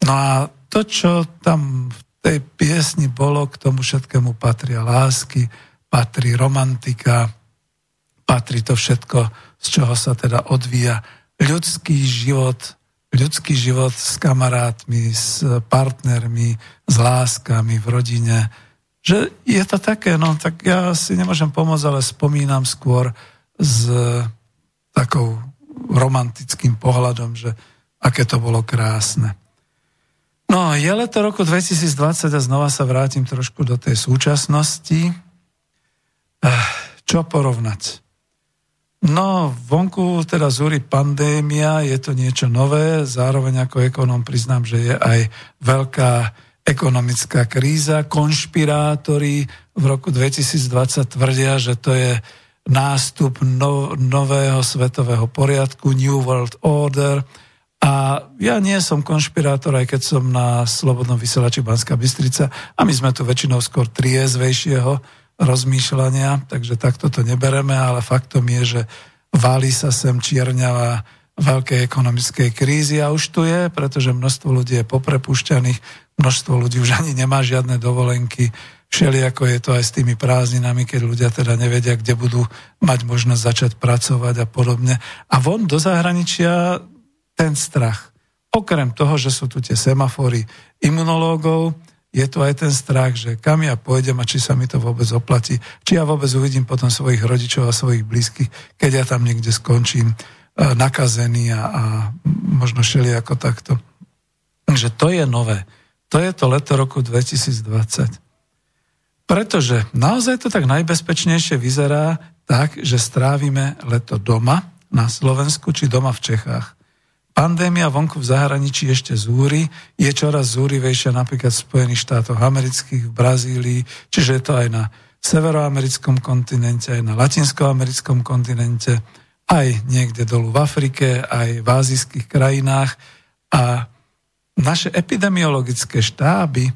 No a to, čo tam v tej piesni bolo, k tomu všetkému patria lásky, patrí romantika, patrí to všetko, z čoho sa teda odvíja ľudský život, ľudský život s kamarátmi, s partnermi, s láskami v rodine. Že je to také, no tak ja si nemôžem pomôcť, ale spomínam skôr s takou romantickým pohľadom, že aké to bolo krásne. No, je leto roku 2020 a znova sa vrátim trošku do tej súčasnosti. Eh, čo porovnať? No, vonku teda zúri pandémia, je to niečo nové, zároveň ako ekonóm priznám, že je aj veľká ekonomická kríza. Konšpirátori v roku 2020 tvrdia, že to je nástup no, nového svetového poriadku, New World Order. A ja nie som konšpirátor, aj keď som na Slobodnom vysielači Banská Bystrica a my sme tu väčšinou skôr triezvejšieho rozmýšľania, takže takto to nebereme, ale faktom je, že váli sa sem čierňava veľkej ekonomickej krízy a už tu je, pretože množstvo ľudí je poprepušťaných, množstvo ľudí už ani nemá žiadne dovolenky, ako je to aj s tými prázdninami, keď ľudia teda nevedia, kde budú mať možnosť začať pracovať a podobne. A von do zahraničia ten strach. Okrem toho, že sú tu tie semafory imunológov, je tu aj ten strach, že kam ja pôjdem a či sa mi to vôbec oplatí, či ja vôbec uvidím potom svojich rodičov a svojich blízkych, keď ja tam niekde skončím e, nakazený a, a možno šeli ako takto. Takže to je nové. To je to leto roku 2020. Pretože naozaj to tak najbezpečnejšie vyzerá tak, že strávime leto doma na Slovensku či doma v Čechách. Pandémia vonku v zahraničí ešte zúri, je čoraz zúrivejšia napríklad v Spojených štátoch amerických, v Brazílii, čiže je to aj na severoamerickom kontinente, aj na latinskoamerickom kontinente, aj niekde dolu v Afrike, aj v azijských krajinách. A naše epidemiologické štáby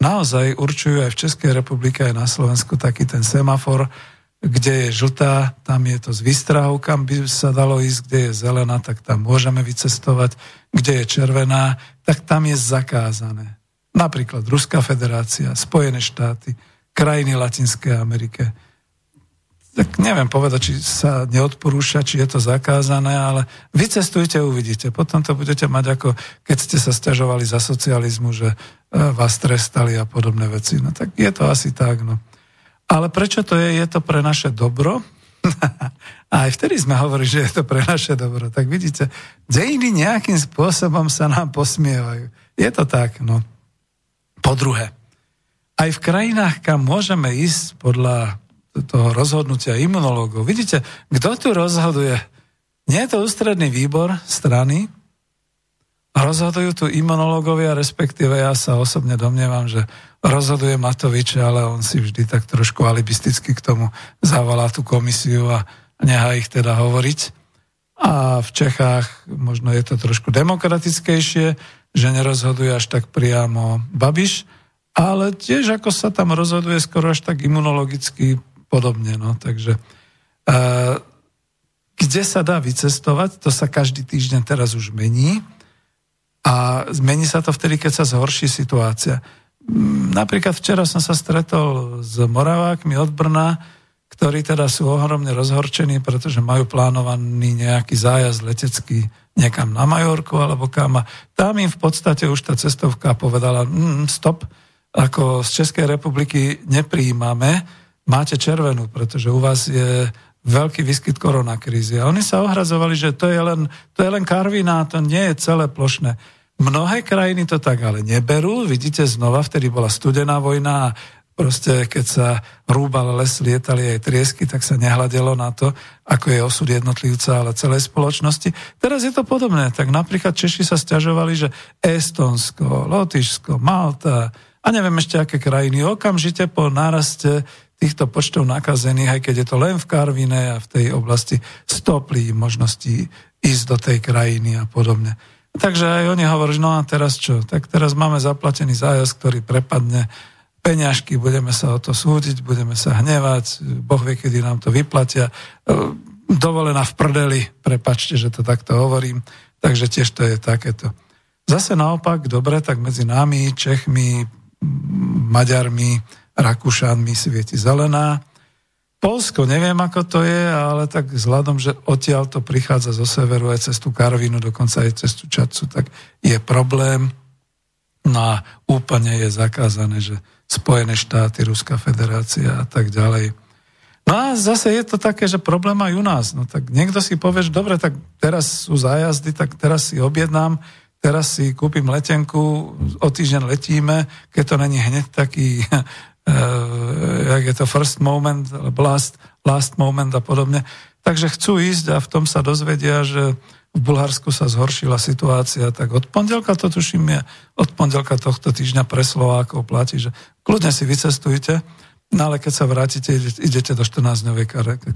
naozaj určujú aj v Českej republike, aj na Slovensku taký ten semafor, kde je žltá, tam je to s výstrahou, kam by sa dalo ísť, kde je zelená, tak tam môžeme vycestovať, kde je červená, tak tam je zakázané. Napríklad Ruská federácia, Spojené štáty, krajiny Latinskej Amerike. Tak neviem povedať, či sa neodporúča, či je to zakázané, ale vycestujte, uvidíte. Potom to budete mať ako, keď ste sa stiažovali za socializmu, že e, vás trestali a podobné veci. No tak je to asi tak, no. Ale prečo to je? Je to pre naše dobro? (laughs) A aj vtedy sme hovorili, že je to pre naše dobro. Tak vidíte, dejiny nejakým spôsobom sa nám posmievajú. Je to tak, no. Po druhé, aj v krajinách, kam môžeme ísť podľa toho rozhodnutia imunológov. Vidíte, kto tu rozhoduje? Nie je to ústredný výbor strany, rozhodujú tu imunológovia, respektíve ja sa osobne domnievam, že rozhoduje Matovič, ale on si vždy tak trošku alibisticky k tomu zavolá tú komisiu a nechá ich teda hovoriť. A v Čechách možno je to trošku demokratickejšie, že nerozhoduje až tak priamo Babiš, ale tiež ako sa tam rozhoduje skoro až tak imunologicky podobne. No. Takže uh, kde sa dá vycestovať, to sa každý týždeň teraz už mení a zmení sa to vtedy, keď sa zhorší situácia. Mm, napríklad včera som sa stretol s Moravákmi od Brna, ktorí teda sú ohromne rozhorčení, pretože majú plánovaný nejaký zájazd letecký niekam na Majorku alebo kam. A tam im v podstate už tá cestovka povedala, mm, stop, ako z Českej republiky nepríjmame, máte červenú, pretože u vás je veľký výskyt koronakrízy. A oni sa ohrazovali, že to je len, to je len karvina, to nie je celé plošné. Mnohé krajiny to tak ale neberú. Vidíte, znova vtedy bola studená vojna a proste keď sa rúbal les, lietali aj triesky, tak sa nehľadelo na to, ako je osud jednotlivca, ale celej spoločnosti. Teraz je to podobné. Tak napríklad Češi sa stiažovali, že Estonsko, Lotyšsko, Malta a neviem ešte aké krajiny okamžite po náraste týchto počtov nakazených, aj keď je to len v Karvine a v tej oblasti stoplí možnosti ísť do tej krajiny a podobne. Takže aj oni hovorí, no a teraz čo? Tak teraz máme zaplatený zájazd, ktorý prepadne peňažky, budeme sa o to súdiť, budeme sa hnevať, Boh vie, kedy nám to vyplatia. E, dovolená v prdeli, prepačte, že to takto hovorím, takže tiež to je takéto. Zase naopak, dobre, tak medzi nami, Čechmi, Maďarmi, Rakúšanmi svieti zelená. Polsko, neviem ako to je, ale tak vzhľadom, že odtiaľ to prichádza zo severu aj cez tú Karvinu, dokonca aj cez Čacu, tak je problém. No a úplne je zakázané, že Spojené štáty, Ruská federácia a tak ďalej. No a zase je to také, že problém aj u nás. No tak niekto si povie, že dobre, tak teraz sú zájazdy, tak teraz si objednám, teraz si kúpim letenku, o týždeň letíme, keď to není hneď taký jak je to first moment, last, last moment a podobne. Takže chcú ísť a v tom sa dozvedia, že v Bulharsku sa zhoršila situácia, tak od pondelka to tuším je, od pondelka tohto týždňa pre Slovákov platí, že kľudne si vycestujte, no ale keď sa vrátite, idete do 14-dňovej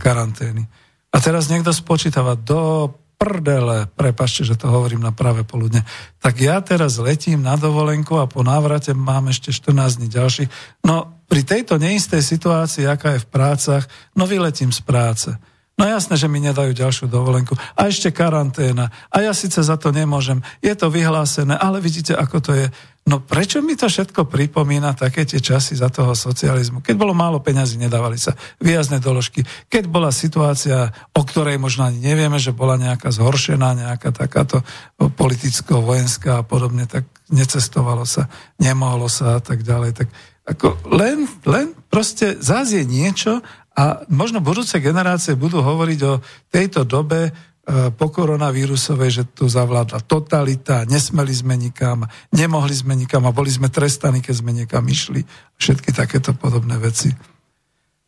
karantény. A teraz niekto spočítava do prdele, prepašte, že to hovorím na práve poludne, tak ja teraz letím na dovolenku a po návrate mám ešte 14 dní ďalší. No pri tejto neistej situácii, aká je v prácach, no vyletím z práce. No jasné, že mi nedajú ďalšiu dovolenku. A ešte karanténa. A ja síce za to nemôžem. Je to vyhlásené, ale vidíte, ako to je. No prečo mi to všetko pripomína také tie časy za toho socializmu? Keď bolo málo peňazí, nedávali sa výjazné doložky. Keď bola situácia, o ktorej možno ani nevieme, že bola nejaká zhoršená, nejaká takáto politicko-vojenská a podobne, tak necestovalo sa, nemohlo sa a tak ďalej. Tak ako len, len proste zás je niečo a možno budúce generácie budú hovoriť o tejto dobe po koronavírusovej, že tu zavládla totalita, nesmeli sme nikam, nemohli sme nikam a boli sme trestaní, keď sme niekam išli. Všetky takéto podobné veci.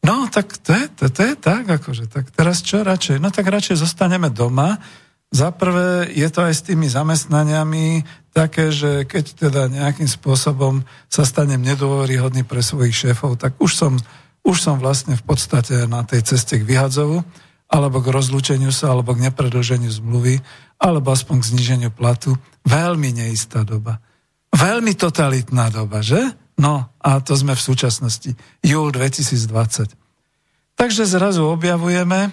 No, tak to je, to, to je tak, akože, tak teraz čo radšej? No tak radšej zostaneme doma. Za prvé je to aj s tými zamestnaniami také, že keď teda nejakým spôsobom sa stanem nedôveryhodný pre svojich šéfov, tak už som, už som vlastne v podstate na tej ceste k vyhadzovu alebo k rozlúčeniu sa, alebo k nepredlženiu zmluvy, alebo aspoň k zniženiu platu. Veľmi neistá doba. Veľmi totalitná doba, že? No, a to sme v súčasnosti. Júl 2020. Takže zrazu objavujeme,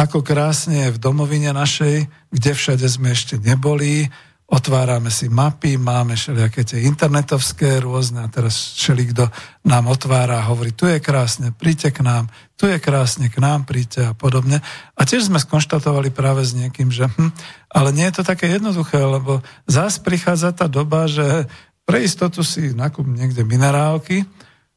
ako krásne je v domovine našej, kde všade sme ešte neboli, otvárame si mapy, máme všelijaké tie internetovské rôzne a teraz kto nám otvára a hovorí, tu je krásne, príďte k nám, tu je krásne, k nám príďte a podobne. A tiež sme skonštatovali práve s niekým, že hm, ale nie je to také jednoduché, lebo zás prichádza tá doba, že pre istotu si nakúp niekde minerálky,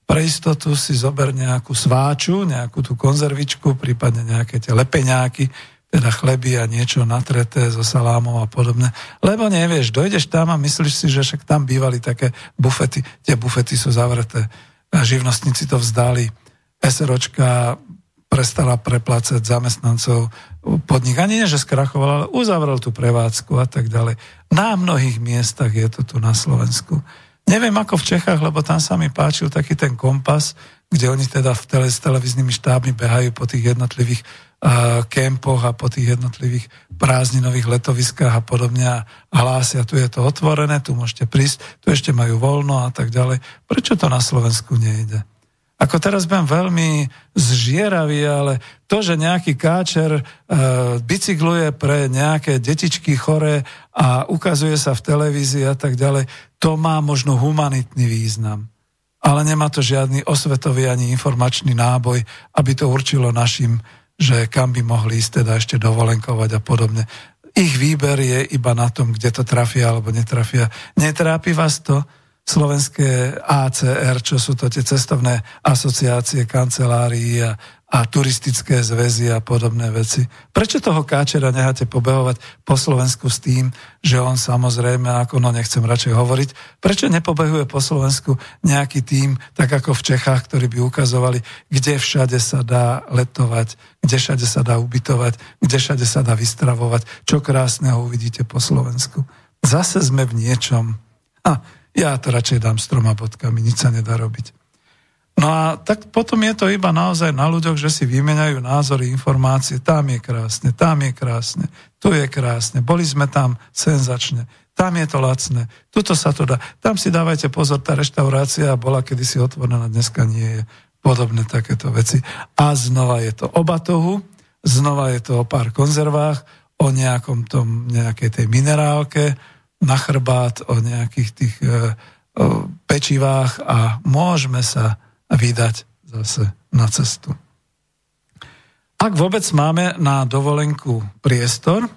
pre istotu si zober nejakú sváču, nejakú tú konzervičku, prípadne nejaké tie lepeňáky, teda chleby a niečo natreté so salámom a podobne. Lebo nevieš, dojdeš tam a myslíš si, že však tam bývali také bufety. Tie bufety sú zavreté. Živnostníci to vzdali. SROčka prestala preplácať zamestnancov podnik. Ani nie, že skrachoval, ale uzavrel tú prevádzku a tak ďalej. Na mnohých miestach je to tu na Slovensku. Neviem ako v Čechách, lebo tam sa mi páčil taký ten kompas, kde oni teda v tele, s televíznymi štábmi behajú po tých jednotlivých kempoch a po tých jednotlivých prázdninových letoviskách a podobne a hlásia, tu je to otvorené, tu môžete prísť, tu ešte majú voľno a tak ďalej. Prečo to na Slovensku nejde? Ako teraz budem veľmi zžieravý, ale to, že nejaký káčer e, bicykluje pre nejaké detičky chore a ukazuje sa v televízii a tak ďalej, to má možno humanitný význam. Ale nemá to žiadny osvetový ani informačný náboj, aby to určilo našim, že kam by mohli ísť teda ešte dovolenkovať a podobne. Ich výber je iba na tom, kde to trafia alebo netrafia. Netrápi vás to? slovenské ACR, čo sú to tie cestovné asociácie, kancelárií a, a turistické zväzy a podobné veci. Prečo toho káčera necháte pobehovať po Slovensku s tým, že on samozrejme, ako no nechcem radšej hovoriť, prečo nepobehuje po Slovensku nejaký tým, tak ako v Čechách, ktorí by ukazovali, kde všade sa dá letovať, kde všade sa dá ubytovať, kde všade sa dá vystravovať, čo krásneho uvidíte po Slovensku. Zase sme v niečom. Ha, ja to radšej dám s troma bodkami, nič sa nedá robiť. No a tak potom je to iba naozaj na ľuďoch, že si vymeniajú názory, informácie. Tam je krásne, tam je krásne, tu je krásne, boli sme tam senzačne, tam je to lacné, tuto sa to dá. Tam si dávajte pozor, tá reštaurácia bola kedysi otvorená, dneska nie je podobné takéto veci. A znova je to o batohu, znova je to o pár konzervách, o nejakom tom, nejakej tej minerálke, na chrbát, o nejakých tých e, o pečivách a môžeme sa vydať zase na cestu. Ak vôbec máme na dovolenku priestor,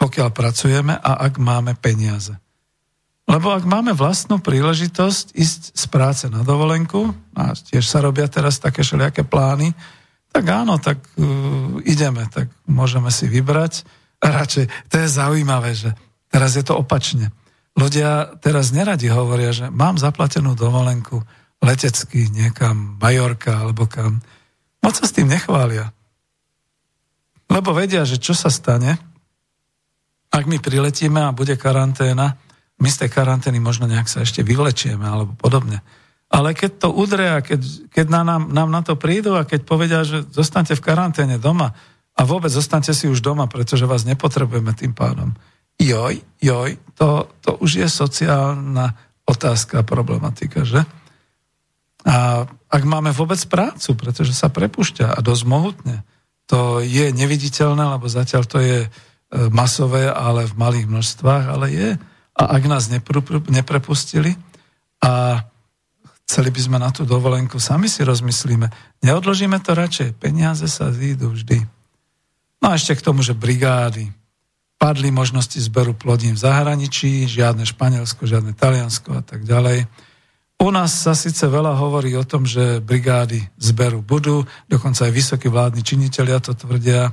pokiaľ pracujeme a ak máme peniaze. Lebo ak máme vlastnú príležitosť ísť z práce na dovolenku, a tiež sa robia teraz také všelijaké plány, tak áno, tak uh, ideme, tak môžeme si vybrať. A radšej, to je zaujímavé, že Teraz je to opačne. Ľudia teraz neradi hovoria, že mám zaplatenú dovolenku letecky niekam, Majorka alebo kam. Moc sa s tým nechvália. Lebo vedia, že čo sa stane, ak my priletíme a bude karanténa, my z tej karantény možno nejak sa ešte vyvlečieme alebo podobne. Ale keď to udre a keď, keď nám, nám na to prídu a keď povedia, že zostanete v karanténe doma a vôbec zostanete si už doma, pretože vás nepotrebujeme tým pádom, joj, joj, to, to už je sociálna otázka, problematika, že? A ak máme vôbec prácu, pretože sa prepušťa a dosť mohutne, to je neviditeľné, lebo zatiaľ to je e, masové, ale v malých množstvách, ale je. A ak nás neprepustili a chceli by sme na tú dovolenku, sami si rozmyslíme, neodložíme to radšej, peniaze sa zídu vždy. No a ešte k tomu, že brigády, padli možnosti zberu plodín v zahraničí, žiadne Španielsko, žiadne Taliansko a tak ďalej. U nás sa síce veľa hovorí o tom, že brigády zberu budú, dokonca aj vysokí vládni činitelia to tvrdia.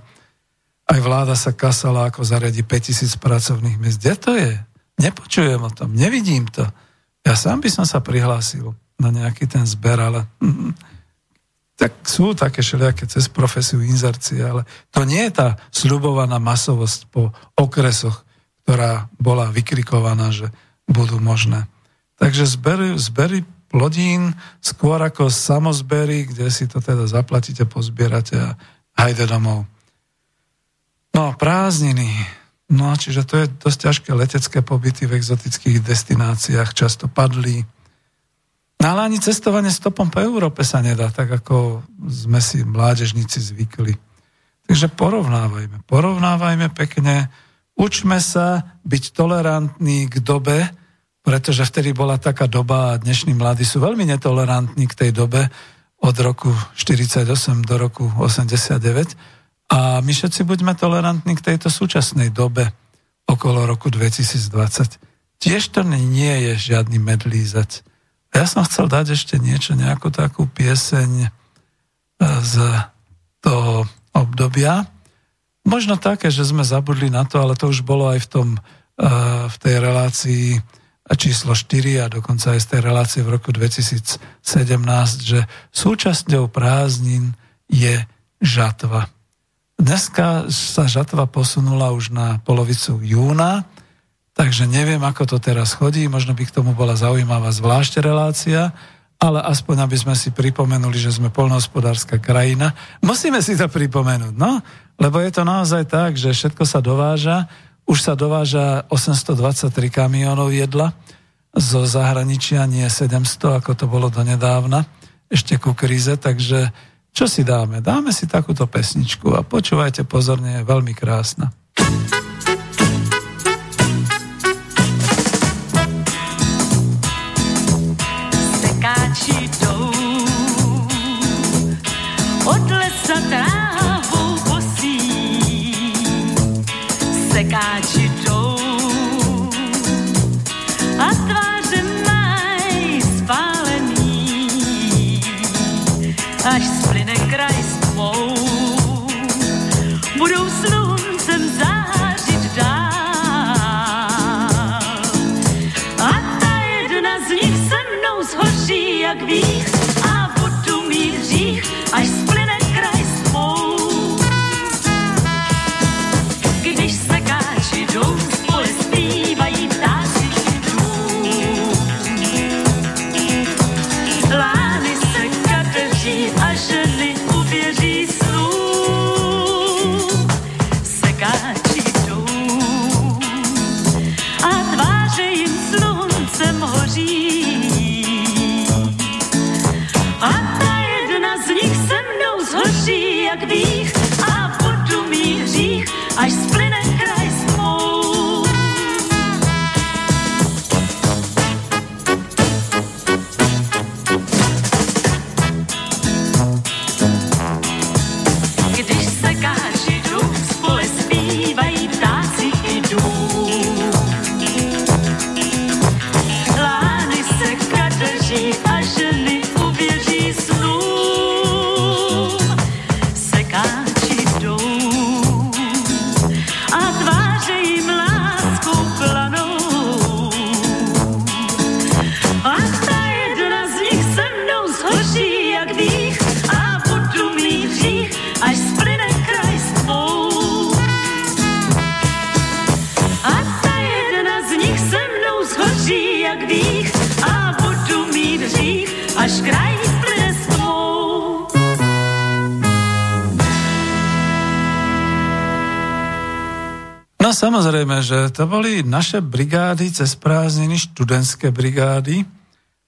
Aj vláda sa kasala, ako zariadi 5000 pracovných miest. Kde to je? Nepočujem o tom, nevidím to. Ja sám by som sa prihlásil na nejaký ten zber, ale (laughs) tak sú také všelijaké cez profesiu inzercie, ale to nie je tá sľubovaná masovosť po okresoch, ktorá bola vykrikovaná, že budú možné. Takže zbery, zbery plodín skôr ako samozbery, kde si to teda zaplatíte, pozbierate a hajde domov. No, prázdniny. No, čiže to je dosť ťažké letecké pobyty v exotických destináciách, často padli. No ale ani cestovanie stopom po Európe sa nedá, tak ako sme si mládežníci zvykli. Takže porovnávajme, porovnávajme pekne, učme sa byť tolerantní k dobe, pretože vtedy bola taká doba a dnešní mladí sú veľmi netolerantní k tej dobe od roku 48 do roku 89 a my všetci buďme tolerantní k tejto súčasnej dobe okolo roku 2020. Tiež to nie je žiadny medlízať ja som chcel dať ešte niečo, nejakú takú pieseň e, z toho obdobia. Možno také, že sme zabudli na to, ale to už bolo aj v, tom, e, v tej relácii číslo 4 a dokonca aj z tej relácie v roku 2017, že súčasťou prázdnin je žatva. Dneska sa žatva posunula už na polovicu júna, takže neviem, ako to teraz chodí, možno by k tomu bola zaujímavá zvlášť relácia, ale aspoň aby sme si pripomenuli, že sme polnohospodárska krajina. Musíme si to pripomenúť, no, lebo je to naozaj tak, že všetko sa dováža, už sa dováža 823 kamionov jedla zo zahraničia, nie 700, ako to bolo donedávna, ešte ku kríze, takže čo si dáme? Dáme si takúto pesničku a počúvajte pozorne, je veľmi krásna. říká čidou. A tváře mají spálený, až splyne kraj s tmou. Budou sluncem zářit dál. A ta jedna z nich se mnou zhoří, jak vích samozrejme, že to boli naše brigády cez prázdniny, študentské brigády.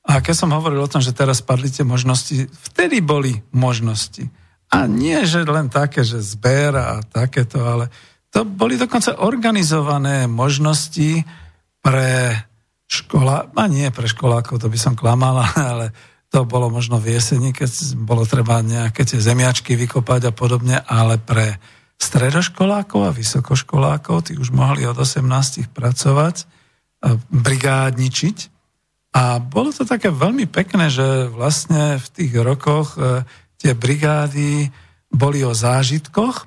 A keď som hovoril o tom, že teraz padli tie možnosti, vtedy boli možnosti. A nie, že len také, že zber a takéto, ale to boli dokonca organizované možnosti pre škola, a nie pre školákov, to by som klamala, (laughs) ale to bolo možno v jeseni, keď bolo treba nejaké tie zemiačky vykopať a podobne, ale pre stredoškolákov a vysokoškolákov, tí už mohli od 18 pracovať, brigádničiť. A bolo to také veľmi pekné, že vlastne v tých rokoch e, tie brigády boli o zážitkoch,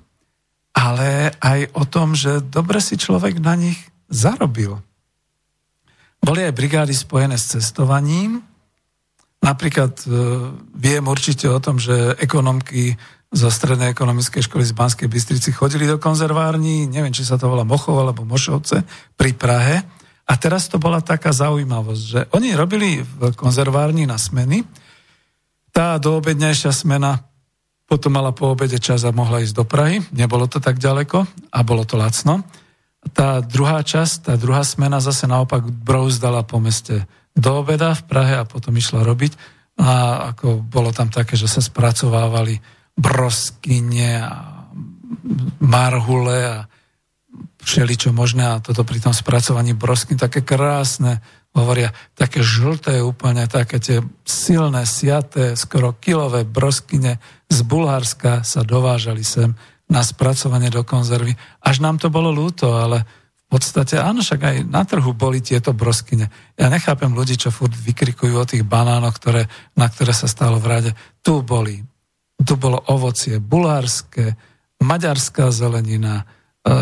ale aj o tom, že dobre si človek na nich zarobil. Boli aj brigády spojené s cestovaním. Napríklad e, viem určite o tom, že ekonomky zo Strednej ekonomickej školy z Banskej Bystrici chodili do konzervární, neviem, či sa to volá Mochov alebo Mošovce, pri Prahe. A teraz to bola taká zaujímavosť, že oni robili v konzervárni na smeny, tá doobednejšia smena potom mala po obede čas a mohla ísť do Prahy, nebolo to tak ďaleko a bolo to lacno. Tá druhá časť, tá druhá smena zase naopak brouzdala po meste do obeda v Prahe a potom išla robiť a ako bolo tam také, že sa spracovávali broskyne a marhule a všeličo možné a toto pri tom spracovaní brosky také krásne, hovoria, také žlté úplne, také tie silné, siaté, skoro kilové broskyne z Bulharska sa dovážali sem na spracovanie do konzervy. Až nám to bolo ľúto, ale v podstate áno, však aj na trhu boli tieto broskyne. Ja nechápem ľudí, čo furt vykrikujú o tých banánoch, ktoré, na ktoré sa stalo v rade. Tu boli to bolo ovocie bulárske, maďarská zelenina, e,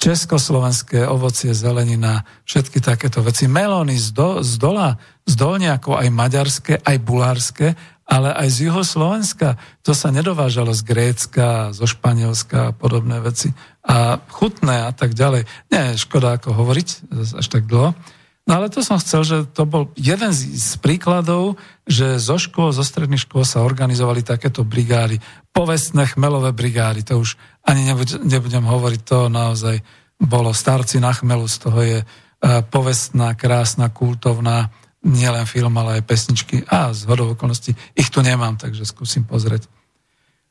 československé ovocie, zelenina, všetky takéto veci. Melóny z, do, z dola, z dolniakov, aj maďarské, aj bulárske, ale aj z juho Slovenska. To sa nedovážalo z Grécka, zo Španielska a podobné veci. A chutné a tak ďalej. Nie, škoda ako hovoriť až tak dlho. No ale to som chcel, že to bol jeden z, príkladov, že zo škôl, zo stredných škôl sa organizovali takéto brigády, povestné chmelové brigády, to už ani nebudem, hovoriť, to naozaj bolo starci na chmelu, z toho je uh, povestná, krásna, kultovná, nielen film, ale aj pesničky a z hodou okolností ich tu nemám, takže skúsim pozrieť.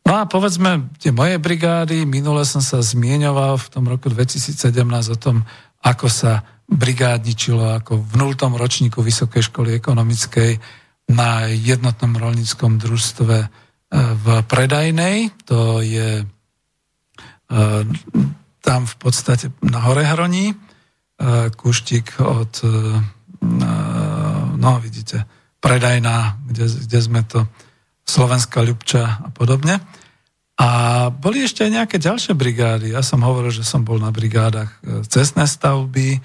No a povedzme, tie moje brigády, minule som sa zmieňoval v tom roku 2017 o tom, ako sa brigádničilo ako v nultom ročníku Vysokej školy ekonomickej na jednotnom rolníckom družstve e, v Predajnej. To je e, tam v podstate na Hore Hroní, e, kuštík od, no vidíte, Predajná, kde, kde sme to, Slovenská Ľubča a podobne. A boli ešte aj nejaké ďalšie brigády. Ja som hovoril, že som bol na brigádach cestné stavby,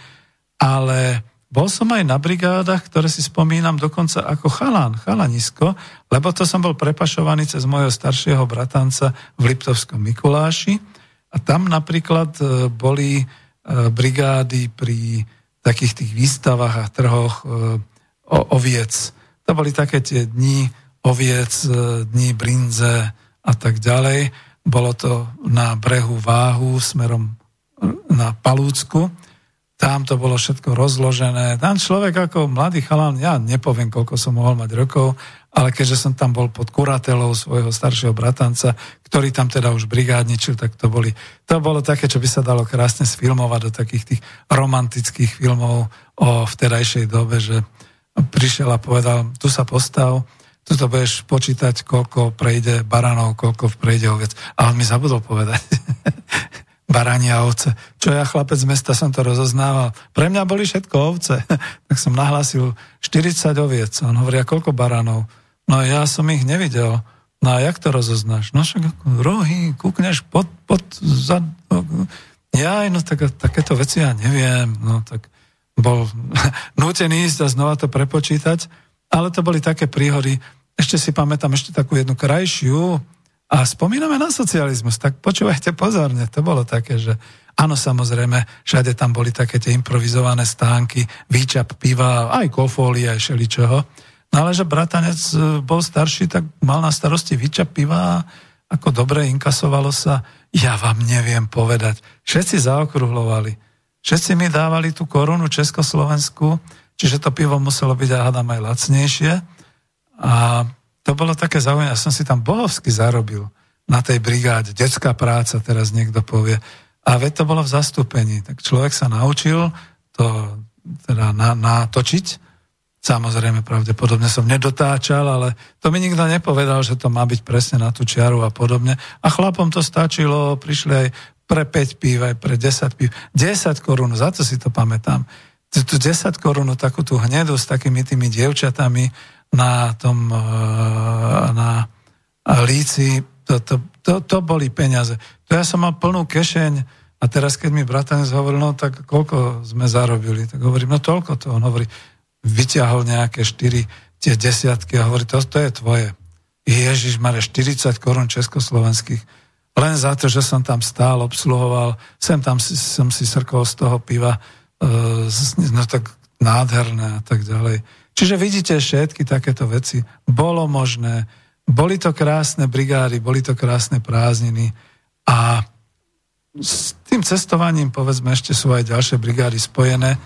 ale bol som aj na brigádach, ktoré si spomínam dokonca ako chalán, chalanisko, lebo to som bol prepašovaný cez môjho staršieho bratanca v Liptovskom Mikuláši a tam napríklad e, boli e, brigády pri takých tých výstavách a trhoch e, oviec. To boli také tie dni oviec, dni brinze a tak ďalej. Bolo to na brehu Váhu smerom na Palúcku tam to bolo všetko rozložené. Tam človek ako mladý chalán, ja nepoviem, koľko som mohol mať rokov, ale keďže som tam bol pod kuratelou svojho staršieho bratanca, ktorý tam teda už brigádničil, tak to, boli, to bolo také, čo by sa dalo krásne sfilmovať do takých tých romantických filmov o vtedajšej dobe, že prišiel a povedal, tu sa postav, tu to budeš počítať, koľko prejde baranov, koľko prejde ovec. A on mi zabudol povedať. (laughs) barania ovce. Čo ja, chlapec z mesta, som to rozoznával. Pre mňa boli všetko ovce. (laughs) tak som nahlásil 40 oviec. On hovorí, a koľko baranov? No ja som ich nevidel. No a jak to rozoznáš? No však rohy, kúkneš pod, pod za... Ja, no tak, takéto veci ja neviem. No tak bol (laughs) nútený ísť a znova to prepočítať. Ale to boli také príhody. Ešte si pamätám ešte takú jednu krajšiu, a spomíname na socializmus, tak počúvajte pozorne, to bolo také, že áno, samozrejme, všade tam boli také tie improvizované stánky, výčap piva, aj kofóly, aj šeličoho. No ale že bratanec e, bol starší, tak mal na starosti výčap piva, ako dobre inkasovalo sa, ja vám neviem povedať. Všetci zaokrúhlovali. Všetci mi dávali tú korunu Československu, čiže to pivo muselo byť, a hádam, aj lacnejšie. A to bolo také zaujímavé. Ja som si tam bohovsky zarobil na tej brigáde. Detská práca, teraz niekto povie. A veď to bolo v zastúpení. Tak človek sa naučil to teda na, natočiť. Samozrejme, pravdepodobne som nedotáčal, ale to mi nikto nepovedal, že to má byť presne na tú čiaru a podobne. A chlapom to stačilo, prišli aj pre 5 pív, aj pre 10 pív. 10 korún, za to si to pamätám. Tu 10 korún, takú tú hnedu s takými tými dievčatami, na tom e, na líci, to, to, to, to boli peniaze. To ja som mal plnú kešeň a teraz, keď mi bratanec hovoril, no tak koľko sme zarobili, tak hovorím, no toľko to. On hovorí, vyťahol nejaké štyri tie desiatky a hovorí, to, to je tvoje. Ježiš, mare 40 korún československých. Len za to, že som tam stál, obsluhoval, sem tam si, som si srkol z toho piva, e, no tak nádherné a tak ďalej. Čiže vidíte všetky takéto veci. Bolo možné, boli to krásne brigády, boli to krásne prázdniny a s tým cestovaním, povedzme, ešte sú aj ďalšie brigády spojené.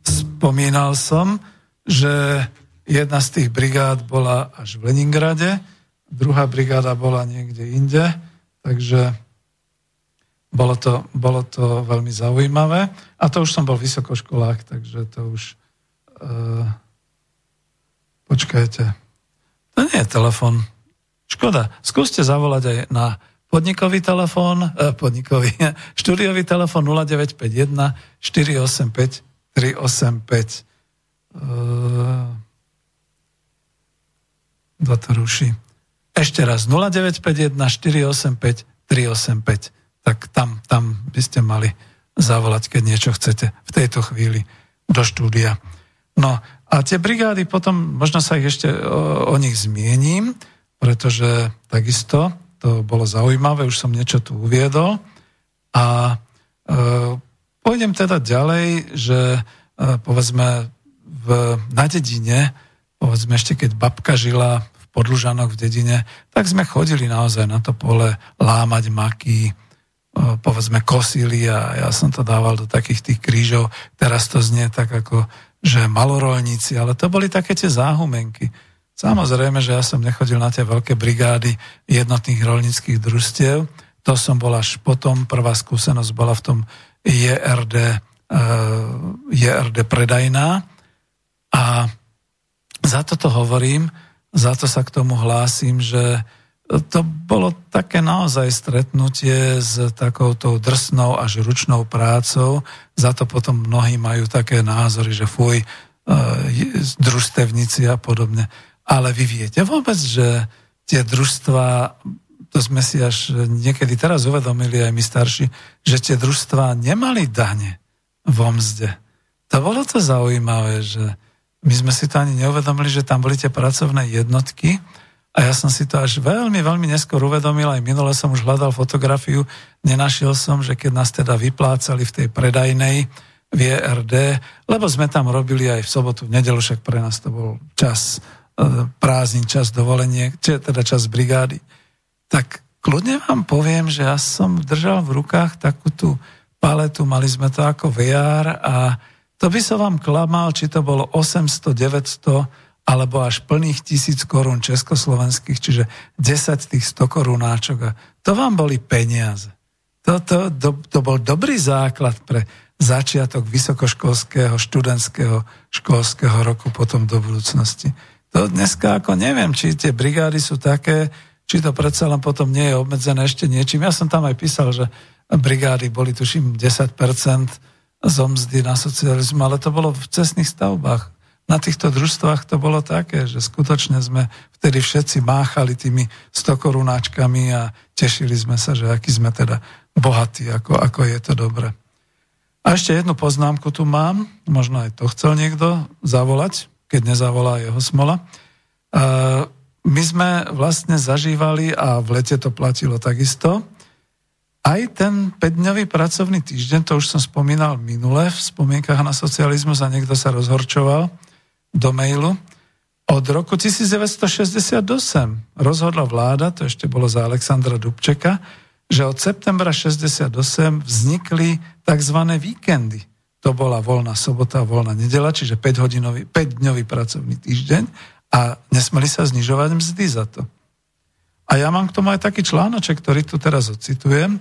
Spomínal som, že jedna z tých brigád bola až v Leningrade, druhá brigáda bola niekde inde, takže bolo to, bolo to veľmi zaujímavé. A to už som bol vysokoškolák, takže to už... Uh, Počkajte. To nie je telefon. Škoda. Skúste zavolať aj na podnikový telefón, eh, podnikový, (laughs) štúdiový telefón 0951 485 385. Kto to ruší? Ešte raz 0951 485 385. Tak tam, tam by ste mali zavolať, keď niečo chcete v tejto chvíli do štúdia. No a tie brigády potom, možno sa ich ešte o, o nich zmiením, pretože takisto to bolo zaujímavé, už som niečo tu uviedol. A e, pôjdem teda ďalej, že e, povedzme v, na dedine, povedzme ešte keď babka žila v Podlužanoch v dedine, tak sme chodili naozaj na to pole lámať maky, povedzme kosili a ja som to dával do takých tých krížov. Teraz to znie tak ako, že malorolníci, ale to boli také tie záhumenky. Samozrejme, že ja som nechodil na tie veľké brigády jednotných rolnických družstiev. To som bol až potom, prvá skúsenosť bola v tom JRD, uh, JRD predajná. A za toto hovorím, za to sa k tomu hlásim, že to bolo také naozaj stretnutie s takouto drsnou až ručnou prácou. Za to potom mnohí majú také názory, že fuj, e, družstevníci a podobne. Ale vy viete vôbec, že tie družstva, to sme si až niekedy teraz uvedomili aj my starší, že tie družstva nemali dane vo mzde. To bolo to zaujímavé, že my sme si to ani neuvedomili, že tam boli tie pracovné jednotky, a ja som si to až veľmi, veľmi neskôr uvedomil, aj minule som už hľadal fotografiu, nenašiel som, že keď nás teda vyplácali v tej predajnej v ERD, lebo sme tam robili aj v sobotu, v nedelu, však pre nás to bol čas e, prázdnin, čas dovolenie, teda čas brigády. Tak kľudne vám poviem, že ja som držal v rukách takú tú paletu, mali sme to ako VR a to by som vám klamal, či to bolo 800, 900 alebo až plných tisíc korún československých, čiže 10 tých 100 korunáčok. A to vám boli peniaze. To, to, to, to bol dobrý základ pre začiatok vysokoškolského, študentského, školského roku potom do budúcnosti. To dneska ako neviem, či tie brigády sú také, či to predsa len potom nie je obmedzené ešte niečím. Ja som tam aj písal, že brigády boli tuším 10% z mzdy na socializmu, ale to bolo v cestných stavbách na týchto družstvách to bolo také, že skutočne sme vtedy všetci máchali tými 100 korunáčkami a tešili sme sa, že aký sme teda bohatí, ako, ako je to dobre. A ešte jednu poznámku tu mám, možno aj to chcel niekto zavolať, keď nezavolá jeho smola. My sme vlastne zažívali, a v lete to platilo takisto, aj ten 5-dňový pracovný týždeň, to už som spomínal minule v spomienkach na socializmus a niekto sa rozhorčoval, do mailu. Od roku 1968 rozhodla vláda, to ešte bolo za Alexandra Dubčeka, že od septembra 68 vznikli tzv. víkendy. To bola voľná sobota, voľná nedela, čiže 5-hodinový, 5-dňový pracovný týždeň a nesmeli sa znižovať mzdy za to. A ja mám k tomu aj taký článoček, ktorý tu teraz ocitujem.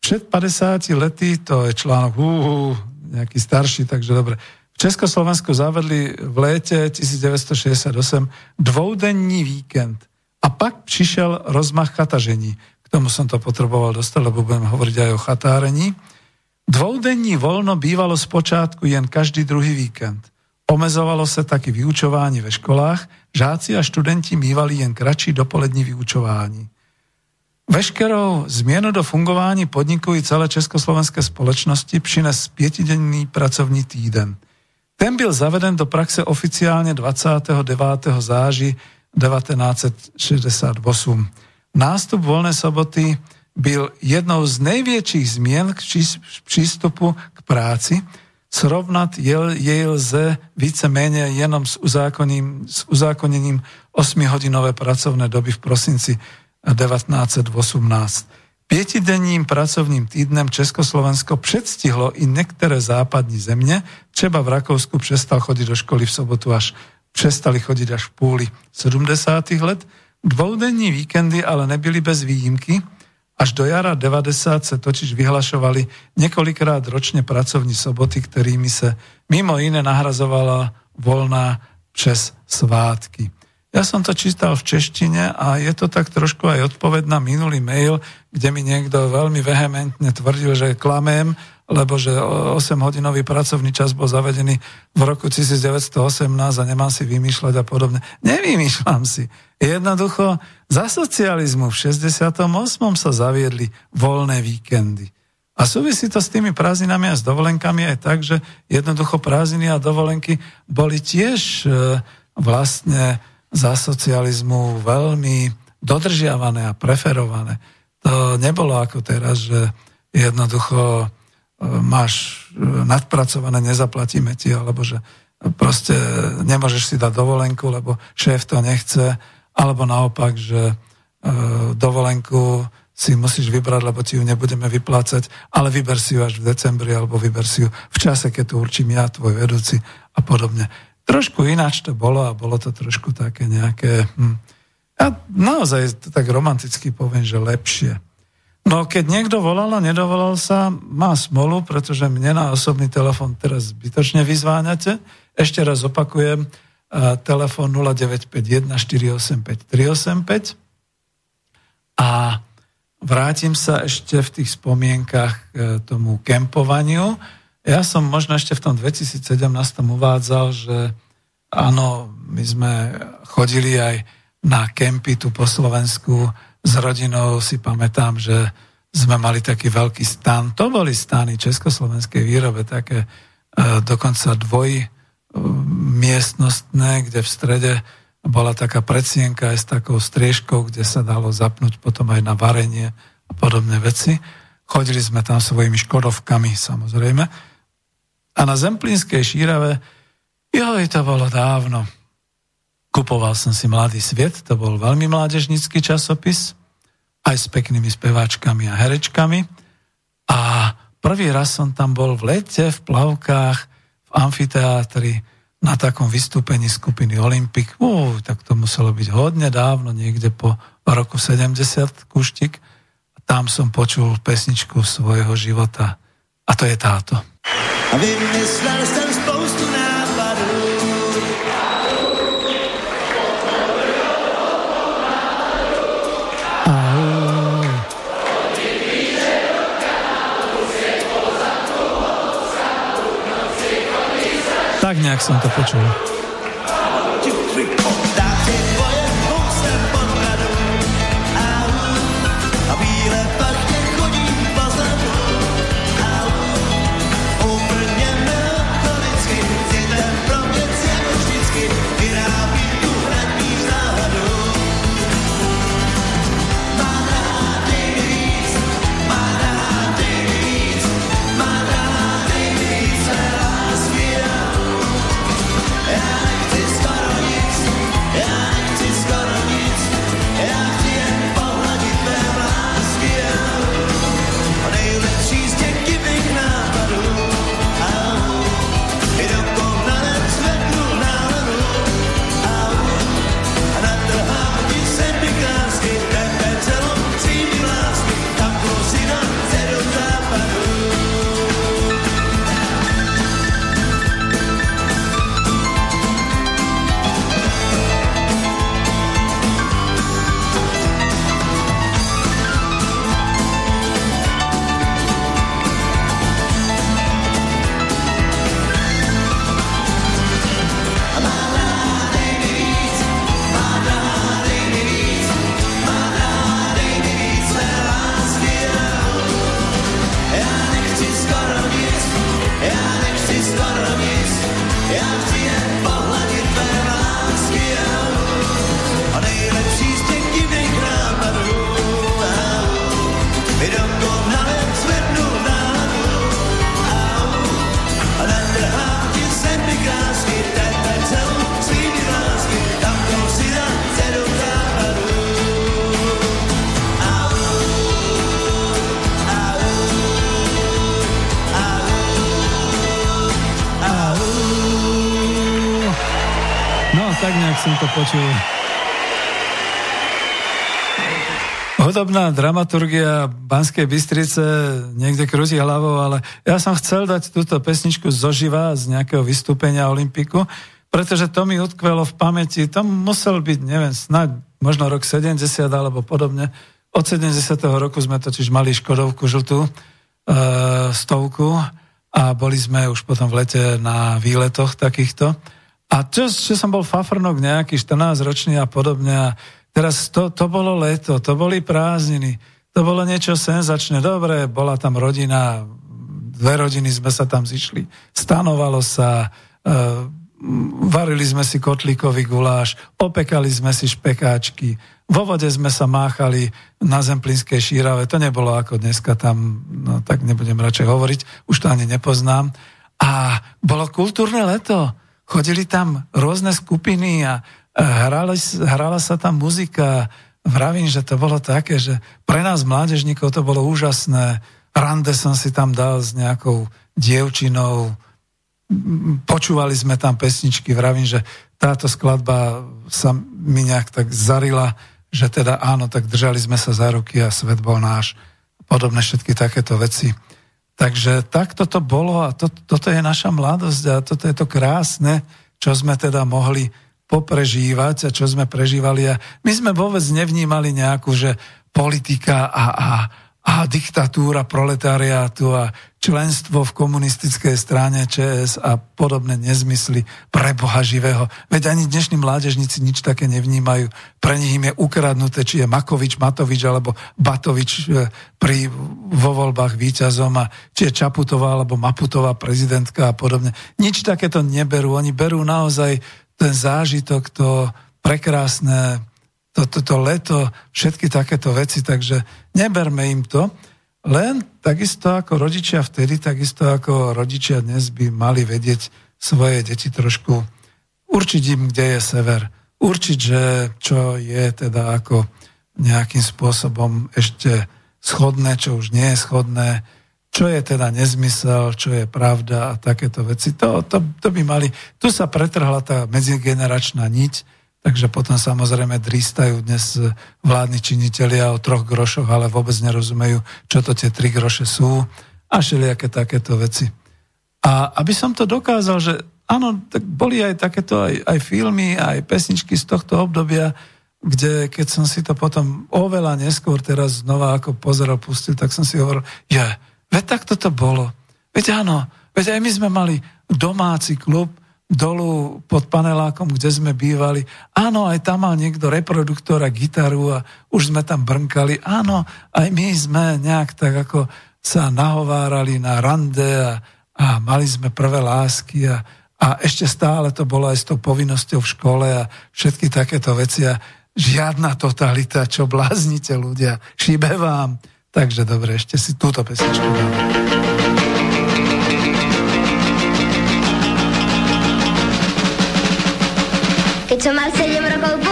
Před 50 lety, to je článok, uh, nejaký starší, takže dobre, Československu zavedli v léte 1968 dvoudenní víkend. A pak přišel rozmach chatažení. K tomu som to potreboval dostať, lebo budeme hovoriť aj o chatárení. Dvoudenní voľno bývalo zpočátku jen každý druhý víkend. Omezovalo se taky vyučování ve školách, žáci a študenti mývali jen kratší dopolední vyučování. Veškerou změnu do fungování podniku i celé československé společnosti přines pětidenný pracovní týden – ten byl zaveden do praxe oficiálne 29. záži 1968. Nástup voľnej soboty byl jednou z největších zmien k přístupu k práci. Srovnat jej lze víceméně jenom s, uzákoním, s uzákonením 8-hodinové pracovné doby v prosinci 1918. Pietidenním pracovním týdnem Československo předstihlo i některé západní země, třeba v Rakousku přestal chodiť do školy v sobotu až přestali chodiť až v půli 70. let. Dvoudenní víkendy ale nebyly bez výjimky. Až do jara 90 se totiž vyhlašovali několikrát ročně pracovní soboty, kterými se mimo iné nahrazovala voľná přes svátky. Ja som to čítal v češtine a je to tak trošku aj odpoved na minulý mail, kde mi niekto veľmi vehementne tvrdil, že klamem, lebo že 8-hodinový pracovný čas bol zavedený v roku 1918 a nemám si vymýšľať a podobne. Nevymýšľam si. Jednoducho, za socializmu v 68. sa zaviedli voľné víkendy. A súvisí to s tými prázdninami a s dovolenkami aj tak, že jednoducho prázdniny a dovolenky boli tiež e, vlastne za socializmu veľmi dodržiavané a preferované. To nebolo ako teraz, že jednoducho e, máš e, nadpracované, nezaplatíme ti, alebo že proste nemôžeš si dať dovolenku, lebo šéf to nechce, alebo naopak, že dovolenku si musíš vybrať, lebo ti ju nebudeme vyplácať, ale vyber si ju až v decembri, alebo vyber si ju v čase, keď tu určím ja, tvoj vedúci a podobne. Trošku ináč to bolo a bolo to trošku také nejaké... Hm, ja naozaj to tak romanticky poviem, že lepšie. No keď niekto volal a nedovolal sa, má smolu, pretože mne na osobný telefon teraz zbytočne vyzváňate. Ešte raz opakujem, telefon 0951 485 385 a Vrátim sa ešte v tých spomienkach k tomu kempovaniu. Ja som možno ešte v tom 2017 uvádzal, že áno, my sme chodili aj na kempy tu po Slovensku s rodinou, si pamätám, že sme mali taký veľký stan. To boli stany československej výrobe, také e, dokonca dvoj e, miestnostné, kde v strede bola taká predsienka aj s takou striežkou, kde sa dalo zapnúť potom aj na varenie a podobné veci. Chodili sme tam svojimi škodovkami, samozrejme. A na Zemplínskej šírave, joj, to bolo dávno. Kupoval som si Mladý sviet, to bol veľmi mládežnický časopis, aj s peknými speváčkami a herečkami. A prvý raz som tam bol v lete, v plavkách, v amfiteátri, na takom vystúpení skupiny Olympic. Uh, tak to muselo byť hodne dávno, niekde po roku 70 kuštik. Tam som počul pesničku svojho života. A to je táto. A vymyslel jsem spoustu nápadů. Tak nejak som to počul. Počul. Hudobná dramaturgia Banskej Bystrice niekde krúti hlavou, ale ja som chcel dať túto pesničku zoživa z nejakého vystúpenia Olympiku, pretože to mi utkvelo v pamäti. To musel byť, neviem, snáď možno rok 70 alebo podobne. Od 70. roku sme totiž mali Škodovku žltú, e, stovku a boli sme už potom v lete na výletoch takýchto. A čo, čo som bol fafrnok nejaký 14 ročný a podobne. A teraz to, to bolo leto, to boli prázdniny, to bolo niečo senzačné. Dobre, bola tam rodina, dve rodiny sme sa tam zišli, stanovalo sa, e, varili sme si kotlíkový guláš, opekali sme si špekáčky, vo vode sme sa máchali na Zemplínskej šírave, to nebolo ako dneska tam, no tak nebudem radšej hovoriť, už to ani nepoznám. A bolo kultúrne leto, chodili tam rôzne skupiny a hrala, hrala sa tam muzika, vravím, že to bolo také, že pre nás mládežníkov to bolo úžasné, rande som si tam dal s nejakou dievčinou, počúvali sme tam pesničky, vravím, že táto skladba sa mi nejak tak zarila, že teda áno, tak držali sme sa za ruky a svet bol náš. Podobné všetky takéto veci. Takže takto to bolo a to, toto je naša mladosť a toto je to krásne, čo sme teda mohli poprežívať a čo sme prežívali. A my sme vôbec nevnímali nejakú, že politika a, a, a diktatúra proletariátu a členstvo v komunistickej strane ČS a podobné nezmysly pre Boha živého. Veď ani dnešní mládežníci nič také nevnímajú. Pre nich im je ukradnuté, či je Makovič, Matovič alebo Batovič e, pri, vo voľbách víťazom a či je Čaputová alebo Maputová prezidentka a podobne. Nič takéto neberú. Oni berú naozaj ten zážitok, to prekrásne to, to, to leto, všetky takéto veci, takže neberme im to. Len takisto ako rodičia vtedy, takisto ako rodičia dnes by mali vedieť svoje deti trošku určiť im, kde je sever. Určiť, že čo je teda ako nejakým spôsobom ešte schodné, čo už nie je schodné, čo je teda nezmysel, čo je pravda a takéto veci. To, to, to by mali... Tu sa pretrhla tá medzigeneračná niť, Takže potom samozrejme dristajú dnes vládni činitelia o troch grošoch, ale vôbec nerozumejú, čo to tie tri groše sú a všelijaké takéto veci. A aby som to dokázal, že áno, tak boli aj takéto aj, aj filmy, aj pesničky z tohto obdobia, kde keď som si to potom oveľa neskôr teraz znova ako pozeral, pustil, tak som si hovoril, je, veď tak toto bolo. Veď áno, veď aj my sme mali domáci klub, dolu pod panelákom, kde sme bývali. Áno, aj tam mal niekto reproduktor a gitaru a už sme tam brnkali. Áno, aj my sme nejak tak ako sa nahovárali na rande a, a mali sme prvé lásky a, a ešte stále to bolo aj s tou povinnosťou v škole a všetky takéto veci a žiadna totalita, čo bláznite ľudia, šíbe vám. Takže dobre, ešte si túto pesničku dáme. Keď som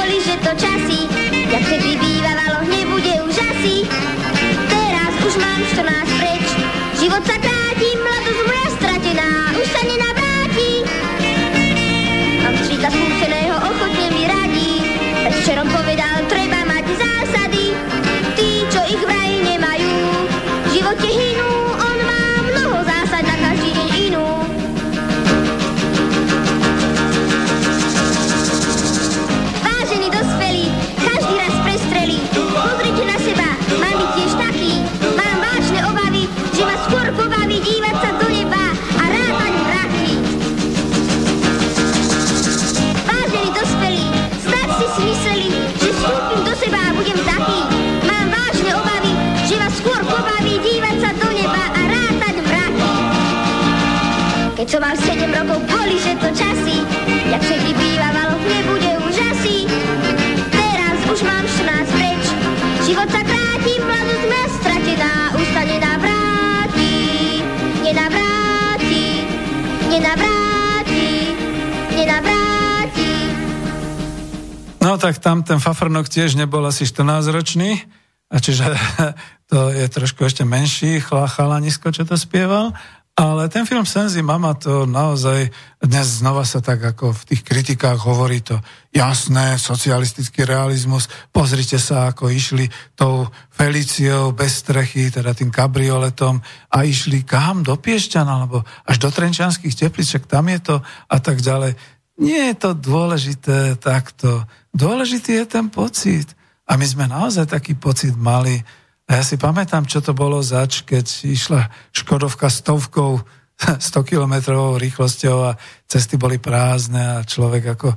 Tak tam ten Fafrnok tiež nebol asi 14 ročný, a čiže (laughs) to je trošku ešte menší chalanisko, čo to spieval. Ale ten film Senzi Mama to naozaj dnes znova sa tak ako v tých kritikách hovorí to jasné, socialistický realizmus. Pozrite sa, ako išli tou Feliciou bez strechy, teda tým kabrioletom a išli kam? Do Piešťan alebo až do Trenčanských teplíc, však tam je to a tak ďalej. Nie je to dôležité takto. Dôležitý je ten pocit. A my sme naozaj taký pocit mali. A ja si pamätám, čo to bolo zač, keď išla Škodovka stovkou, (laughs) 100 kilometrovou rýchlosťou a cesty boli prázdne a človek ako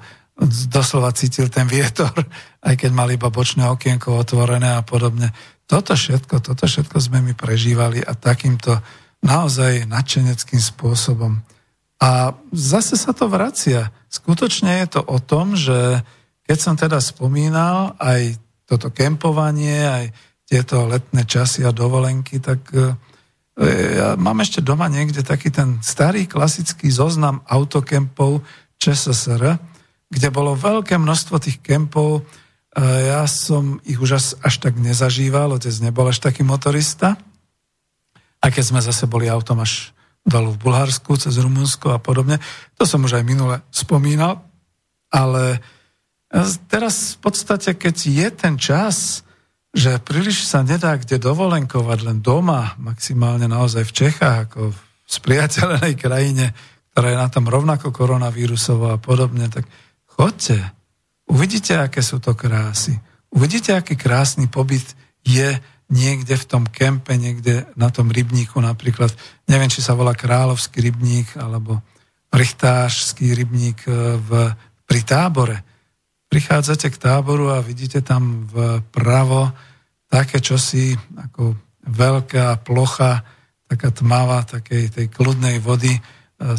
doslova cítil ten vietor, (laughs) aj keď mal iba bočné okienko otvorené a podobne. toto všetko, toto všetko sme my prežívali a takýmto naozaj nadšeneckým spôsobom. A zase sa to vracia. Skutočne je to o tom, že keď som teda spomínal aj toto kempovanie, aj tieto letné časy a dovolenky, tak e, ja mám ešte doma niekde taký ten starý klasický zoznam autokempov ČSSR, kde bolo veľké množstvo tých kempov. E, ja som ich už až, tak nezažíval, otec nebol až taký motorista. A keď sme zase boli autom až dolu v Bulharsku, cez Rumunsko a podobne. To som už aj minule spomínal, ale teraz v podstate, keď je ten čas, že príliš sa nedá kde dovolenkovať len doma, maximálne naozaj v Čechách, ako v spriateľenej krajine, ktorá je na tom rovnako koronavírusovo a podobne, tak chodte, uvidíte, aké sú to krásy. Uvidíte, aký krásny pobyt je niekde v tom kempe, niekde na tom rybníku napríklad, neviem, či sa volá Kráľovský rybník alebo Richtášský rybník e, v, pri tábore. Prichádzate k táboru a vidíte tam vpravo také čosi ako veľká plocha, taká tmavá, takej tej kľudnej vody, e,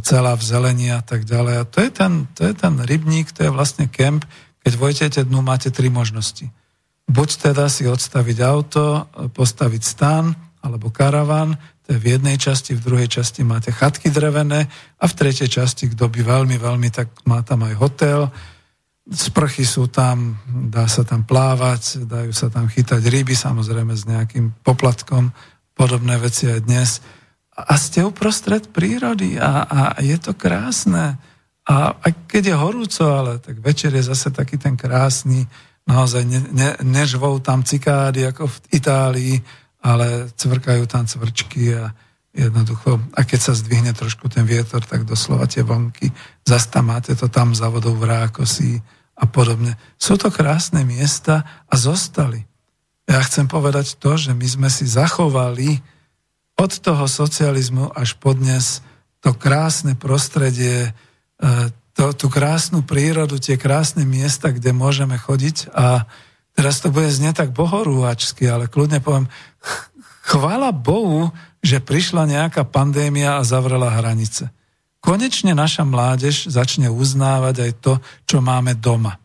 celá v zelení a tak ďalej. A to je ten, to je ten rybník, to je vlastne kemp. Keď vojtete dnu, máte tri možnosti buď teda si odstaviť auto, postaviť stan alebo karavan, to je v jednej časti, v druhej časti máte chatky drevené a v tretej časti, kto by veľmi, veľmi, tak má tam aj hotel, sprchy sú tam, dá sa tam plávať, dajú sa tam chytať ryby, samozrejme s nejakým poplatkom, podobné veci aj dnes. A ste uprostred prírody a, a je to krásne. A aj keď je horúco, ale tak večer je zase taký ten krásny, naozaj ne, ne, nežvou tam cikády ako v Itálii, ale cvrkajú tam cvrčky a jednoducho, a keď sa zdvihne trošku ten vietor, tak doslova tie vonky, zase tam máte to tam za vodou v rákosí a podobne. Sú to krásne miesta a zostali. Ja chcem povedať to, že my sme si zachovali od toho socializmu až podnes to krásne prostredie, e, to, tú krásnu prírodu, tie krásne miesta, kde môžeme chodiť a teraz to bude znieť tak bohorúvačsky, ale kľudne poviem, chvála Bohu, že prišla nejaká pandémia a zavrela hranice. Konečne naša mládež začne uznávať aj to, čo máme doma.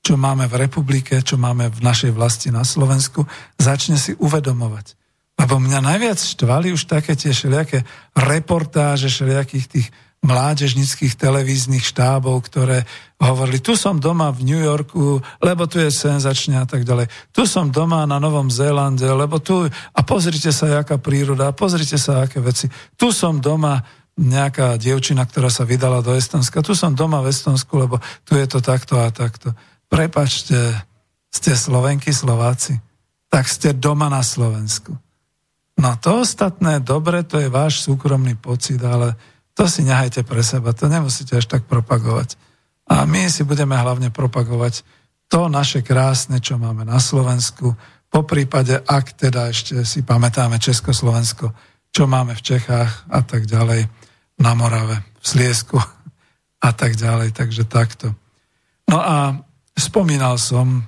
Čo máme v republike, čo máme v našej vlasti na Slovensku, začne si uvedomovať. Lebo mňa najviac štvali už také tie všelijaké reportáže všelijakých tých mládežnických televíznych štábov, ktoré hovorili, tu som doma v New Yorku, lebo tu je senzačne a tak ďalej. Tu som doma na Novom Zélande, lebo tu... A pozrite sa, jaká príroda, a pozrite sa, aké veci. Tu som doma nejaká dievčina, ktorá sa vydala do Estonska. Tu som doma v Estonsku, lebo tu je to takto a takto. Prepačte, ste Slovenky, Slováci. Tak ste doma na Slovensku. No to ostatné, dobre, to je váš súkromný pocit, ale to si nehajte pre seba, to nemusíte až tak propagovať. A my si budeme hlavne propagovať to naše krásne, čo máme na Slovensku, po prípade, ak teda ešte si pamätáme Československo, čo máme v Čechách a tak ďalej, na Morave, v Sliesku (laughs) a tak ďalej, takže takto. No a spomínal som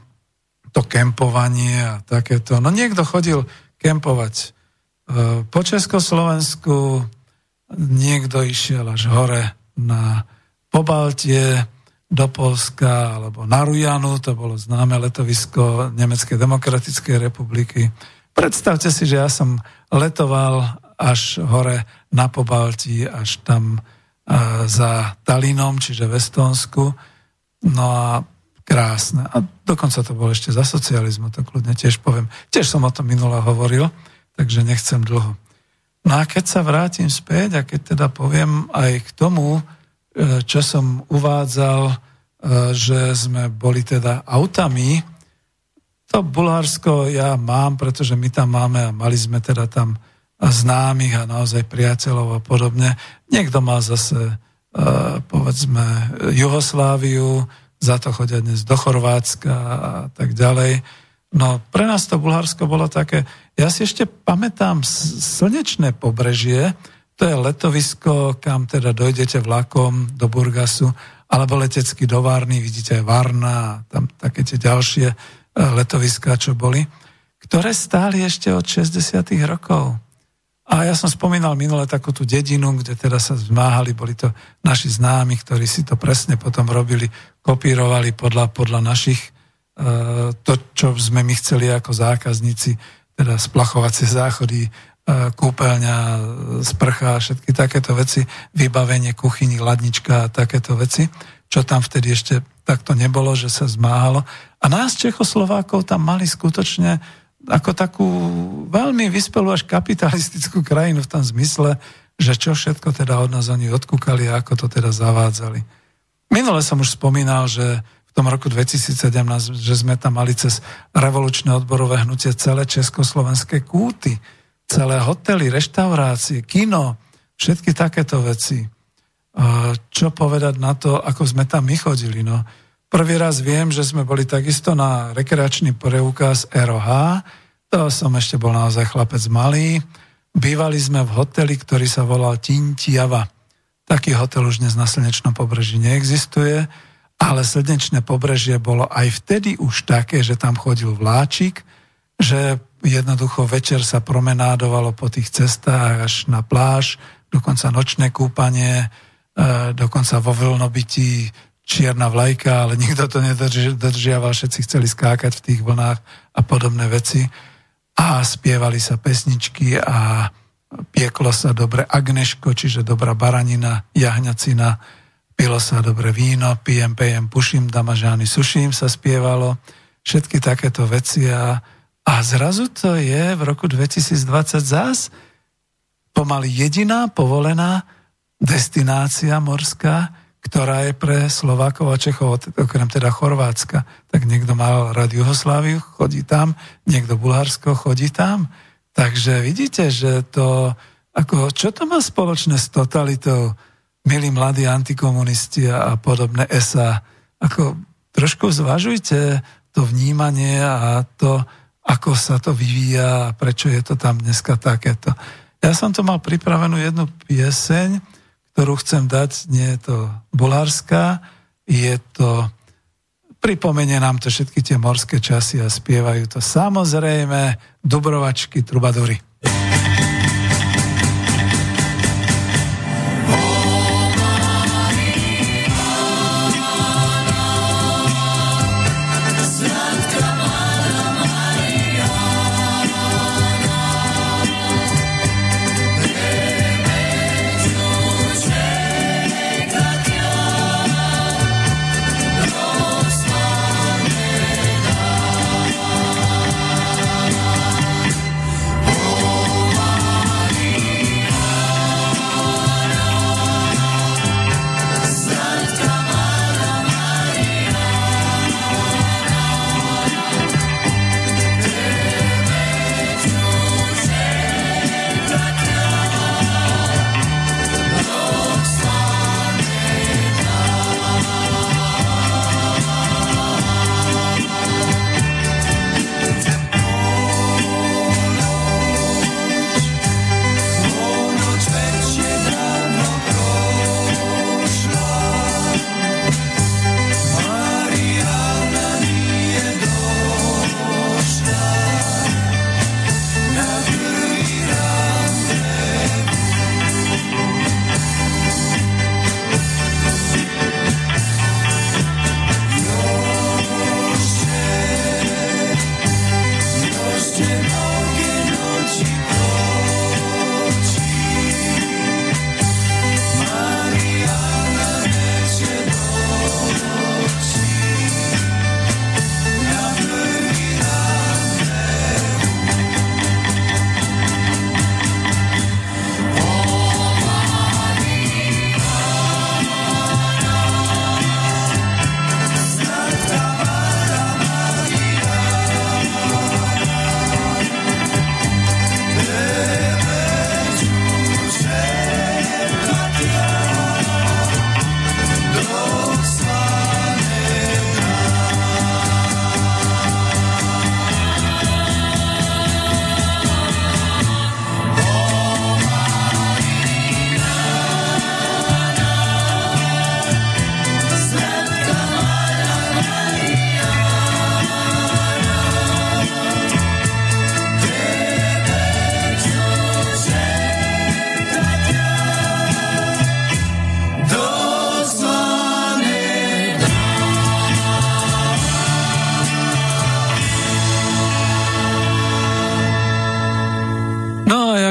to kempovanie a takéto. No niekto chodil kempovať e, po Československu, niekto išiel až hore na Pobaltie, do Polska alebo na Rujanu, to bolo známe letovisko Nemeckej demokratickej republiky. Predstavte si, že ja som letoval až hore na Pobalti, až tam za Talinom, čiže v Estonsku. No a krásne. A dokonca to bolo ešte za socializmu, to kľudne tiež poviem. Tiež som o tom minule hovoril, takže nechcem dlho. No a keď sa vrátim späť a keď teda poviem aj k tomu, e, čo som uvádzal, e, že sme boli teda autami, to Bulharsko ja mám, pretože my tam máme a mali sme teda tam známych a naozaj priateľov a podobne. Niekto má zase, e, povedzme, Jugosláviu, za to chodia dnes do Chorvátska a tak ďalej. No pre nás to Bulharsko bolo také, ja si ešte pamätám slnečné pobrežie, to je letovisko, kam teda dojdete vlakom do Burgasu, alebo letecky do Varny, vidíte aj Varna tam také tie ďalšie e, letoviská, čo boli. ktoré stáli ešte od 60. rokov. A ja som spomínal minule takú tú dedinu, kde teda sa zmáhali, boli to naši známi, ktorí si to presne potom robili, kopírovali podľa, podľa našich, e, to, čo sme my chceli ako zákazníci, teda splachovacie záchody, e, kúpeľňa, sprcha, všetky takéto veci, vybavenie kuchyni, ladnička a takéto veci, čo tam vtedy ešte takto nebolo, že sa zmáhalo. A nás Čechoslovákov tam mali skutočne ako takú veľmi vyspelú až kapitalistickú krajinu v tom zmysle, že čo všetko teda od nás oni odkúkali a ako to teda zavádzali. Minule som už spomínal, že v tom roku 2017, že sme tam mali cez revolučné odborové hnutie celé československé kúty, celé hotely, reštaurácie, kino, všetky takéto veci. Čo povedať na to, ako sme tam my chodili? No, Prvý raz viem, že sme boli takisto na rekreačný preukaz ROH. To som ešte bol naozaj chlapec malý. Bývali sme v hoteli, ktorý sa volal Tintiava. Taký hotel už dnes na Slnečnom pobreží neexistuje, ale Slnečné pobrežie bolo aj vtedy už také, že tam chodil vláčik, že jednoducho večer sa promenádovalo po tých cestách až na pláž, dokonca nočné kúpanie, e, dokonca vo vlnobití čierna vlajka, ale nikto to nedržiaval, všetci chceli skákať v tých vlnách a podobné veci. A spievali sa pesničky a pieklo sa dobre agneško, čiže dobrá baranina, jahňacina, pilo sa dobre víno, pijem, pejem, puším, damažány, suším sa spievalo, všetky takéto veci a, a zrazu to je v roku 2020 zás pomaly jediná povolená destinácia morská, ktorá je pre Slovákov a Čechov, okrem teda Chorvátska. Tak niekto mal rád Jugosláviu, chodí tam, niekto Bulharsko, chodí tam. Takže vidíte, že to, ako, čo to má spoločné s totalitou, milí mladí antikomunisti a, podobné SA. Ako, trošku zvažujte to vnímanie a to, ako sa to vyvíja a prečo je to tam dneska takéto. Ja som to mal pripravenú jednu pieseň, ktorú chcem dať, nie je to bulharská, je to, pripomenie nám to všetky tie morské časy a spievajú to samozrejme Dubrovačky, Trubadury. No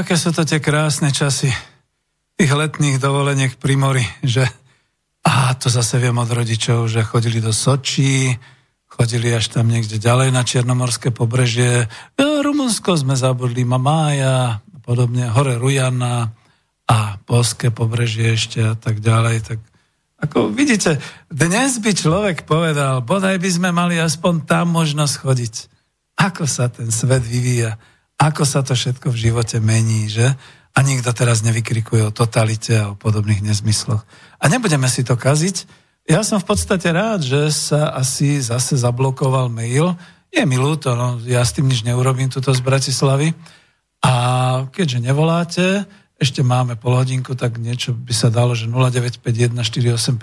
aké sú to tie krásne časy tých letných dovoleniek pri mori, že a to zase viem od rodičov, že chodili do Sočí, chodili až tam niekde ďalej na Čiernomorské pobrežie. Ja, Rumunsko sme zabudli, Mamája, podobne, hore Rujana a Polské pobrežie ešte a tak ďalej. Tak ako vidíte, dnes by človek povedal, bodaj by sme mali aspoň tam možnosť chodiť. Ako sa ten svet vyvíja ako sa to všetko v živote mení, že? A nikto teraz nevykrikuje o totalite a o podobných nezmysloch. A nebudeme si to kaziť. Ja som v podstate rád, že sa asi zase zablokoval mail. Je mi ľúto, no, ja s tým nič neurobím tuto z Bratislavy. A keďže nevoláte, ešte máme pol hodinku, tak niečo by sa dalo, že 0951 485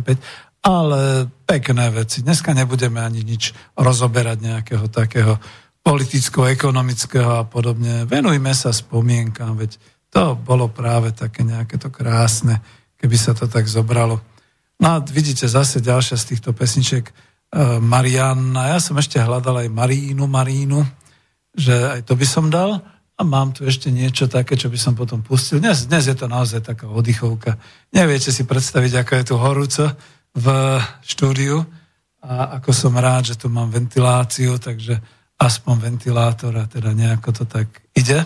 385, ale pekné veci. Dneska nebudeme ani nič rozoberať nejakého takého politicko-ekonomického a podobne. Venujme sa spomienkam, veď to bolo práve také nejaké to krásne, keby sa to tak zobralo. No a vidíte zase ďalšia z týchto pesničiek e, Marianna. Ja som ešte hľadal aj Marínu, Marínu, že aj to by som dal. A mám tu ešte niečo také, čo by som potom pustil. Dnes, dnes je to naozaj taká oddychovka. Neviete si predstaviť, ako je tu horúco v štúdiu a ako som rád, že tu mám ventiláciu, takže aspoň ventilátor a teda nejako to tak ide.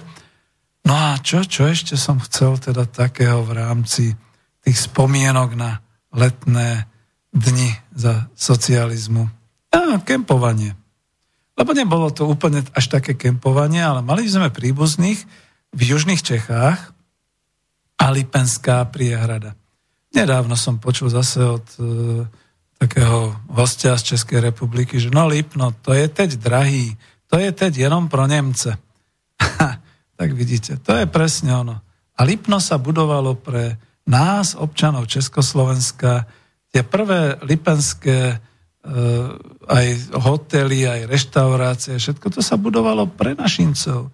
No a čo, čo ešte som chcel teda takého v rámci tých spomienok na letné dni za socializmu? A kempovanie. Lebo nebolo to úplne až také kempovanie, ale mali sme príbuzných v južných Čechách a Lipenská priehrada. Nedávno som počul zase od e, takého hostia z Českej republiky, že no Lipno, to je teď drahý, to je teď jenom pro Nemce. (laughs) tak vidíte, to je presne ono. A Lipno sa budovalo pre nás, občanov Československa, tie prvé lipenské e, aj hotely, aj reštaurácie, všetko to sa budovalo pre našincov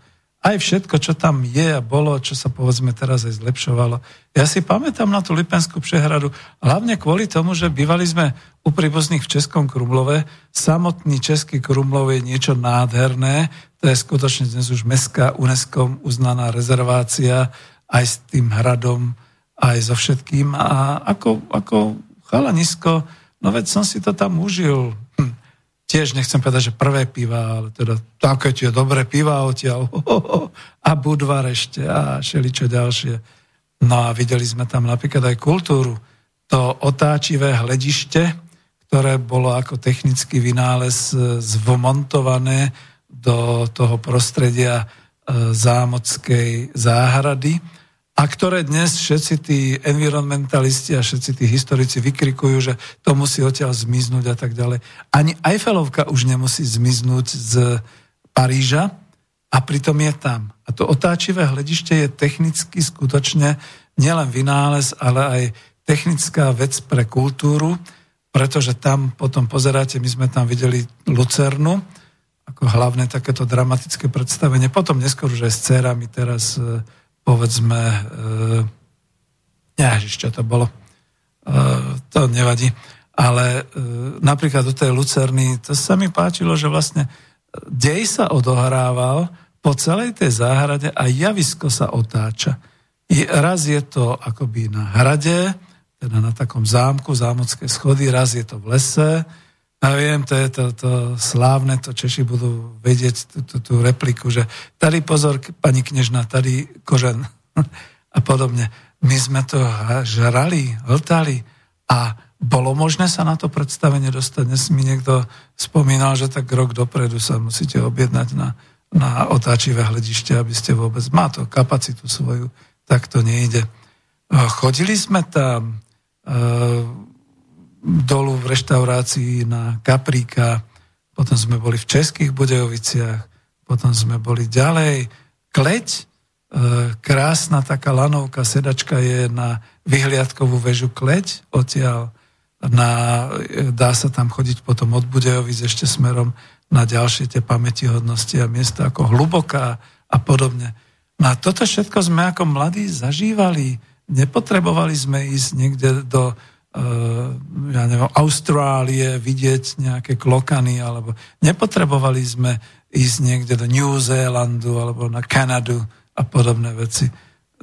aj všetko, čo tam je a bolo, čo sa povedzme teraz aj zlepšovalo. Ja si pamätám na tú Lipenskú přehradu, hlavne kvôli tomu, že bývali sme u príbuzných v Českom Krumlove. Samotný Český Krumlov je niečo nádherné. To je skutočne dnes už mestská UNESCO uznaná rezervácia aj s tým hradom, aj so všetkým. A ako, ako chalanisko, no veď som si to tam užil tiež nechcem povedať, že prvé piva, ale teda také tie dobré piva odtiaľ (laughs) a Budvar ešte a šeličo ďalšie. No a videli sme tam napríklad aj kultúru. To otáčivé hledište, ktoré bolo ako technický vynález e, zvomontované do toho prostredia e, zámockej záhrady a ktoré dnes všetci tí environmentalisti a všetci tí historici vykrikujú, že to musí odtiaľ zmiznúť a tak ďalej. Ani Eiffelovka už nemusí zmiznúť z Paríža a pritom je tam. A to otáčivé hľadište je technicky skutočne nielen vynález, ale aj technická vec pre kultúru, pretože tam potom pozeráte, my sme tam videli Lucernu, ako hlavné takéto dramatické predstavenie. Potom neskôr už aj s cerami teraz povedzme, e, čo to bolo, e, to nevadí, ale e, napríklad do tej Lucerny, to sa mi páčilo, že vlastne dej sa odohrával po celej tej záhrade a javisko sa otáča. Raz je to akoby na hrade, teda na takom zámku, zámocké schody, raz je to v lese, a viem, to je to, to slávne, to Češi budú vedieť tú, tú, tú repliku, že tady pozor, pani knežna, tady kožen (laughs) a podobne. My sme to žrali, hltali a bolo možné sa na to predstavenie dostať. Dnes mi niekto spomínal, že tak rok dopredu sa musíte objednať na, na otáčivé hľadište, aby ste vôbec... Má to kapacitu svoju, tak to nejde. Chodili sme tam, dolu v reštaurácii na Kapríka, potom sme boli v Českých Budejoviciach, potom sme boli ďalej. Kleť, e, krásna taká lanovka, sedačka je na vyhliadkovú väžu Kleť, odtiaľ na, e, dá sa tam chodiť potom od Budejovic ešte smerom na ďalšie tie pamätihodnosti a miesta ako hlboká a podobne. No a toto všetko sme ako mladí zažívali. Nepotrebovali sme ísť niekde do ja neviem, Austrálie vidieť nejaké klokany, alebo nepotrebovali sme ísť niekde do New Zélandu alebo na Kanadu a podobné veci.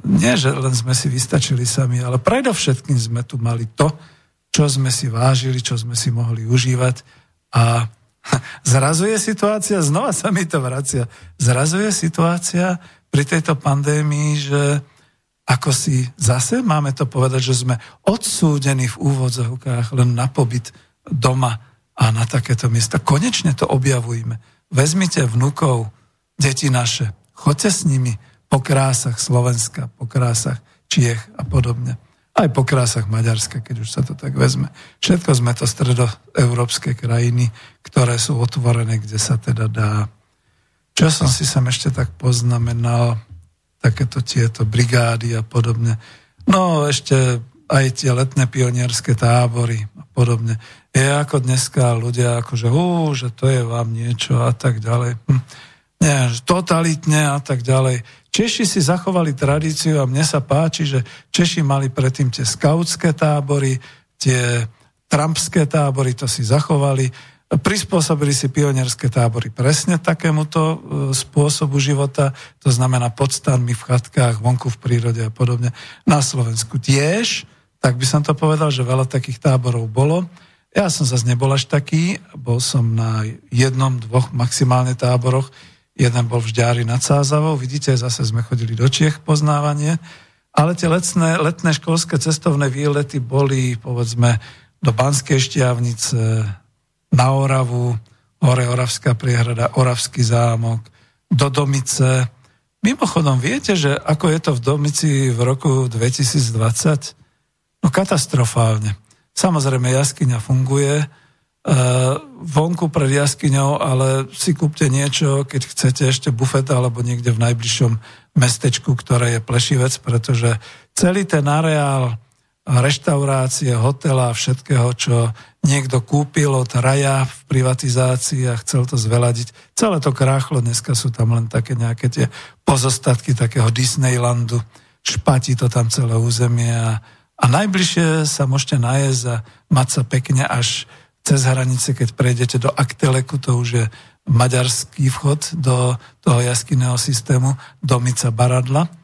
Nie, že len sme si vystačili sami, ale predovšetkým sme tu mali to, čo sme si vážili, čo sme si mohli užívať a (laughs) zrazu je situácia, znova sa mi to vracia, zrazu je situácia pri tejto pandémii, že ako si zase máme to povedať, že sme odsúdení v úvodzovkách len na pobyt doma a na takéto miesta. Konečne to objavujme. Vezmite vnúkov, deti naše, choďte s nimi po krásach Slovenska, po krásach Čiech a podobne. Aj po krásach Maďarska, keď už sa to tak vezme. Všetko sme to stredoeurópske krajiny, ktoré sú otvorené, kde sa teda dá. Čo som si sem ešte tak poznamenal, takéto tieto brigády a podobne. No ešte aj tie letné pionierské tábory a podobne. Je ako dneska ľudia, akože, ú, že to je vám niečo a tak ďalej. Hm. Nie, totalitne a tak ďalej. Češi si zachovali tradíciu a mne sa páči, že Češi mali predtým tie skautské tábory, tie trumpské tábory, to si zachovali. Prispôsobili si pionierské tábory presne takémuto e, spôsobu života, to znamená pod stanmi v chatkách, vonku v prírode a podobne. Na Slovensku tiež, tak by som to povedal, že veľa takých táborov bolo. Ja som zase nebol až taký, bol som na jednom, dvoch maximálne táboroch, Jeden bol v Žďári nad Sázavou, vidíte, zase sme chodili do Čiech poznávanie, ale tie letné, letné školské cestovné výlety boli, povedzme, do Banskej šťavnice, na Oravu, hore Oravská priehrada, Oravský zámok, do Domice. Mimochodom, viete, že ako je to v Domici v roku 2020? No katastrofálne. Samozrejme, jaskyňa funguje, Eh, vonku pred jaskyňou, ale si kúpte niečo, keď chcete ešte bufet alebo niekde v najbližšom mestečku, ktoré je plešivec, pretože celý ten areál reštaurácie, hotela všetkého, čo niekto kúpil od raja v privatizácii a chcel to zveladiť. Celé to kráchlo, dneska sú tam len také nejaké tie pozostatky takého Disneylandu, špatí to tam celé územie a, a najbližšie sa môžete najesť a mať sa pekne až cez hranice, keď prejdete do Akteleku, to už je maďarský vchod do toho jaskinného systému, Domica Baradla.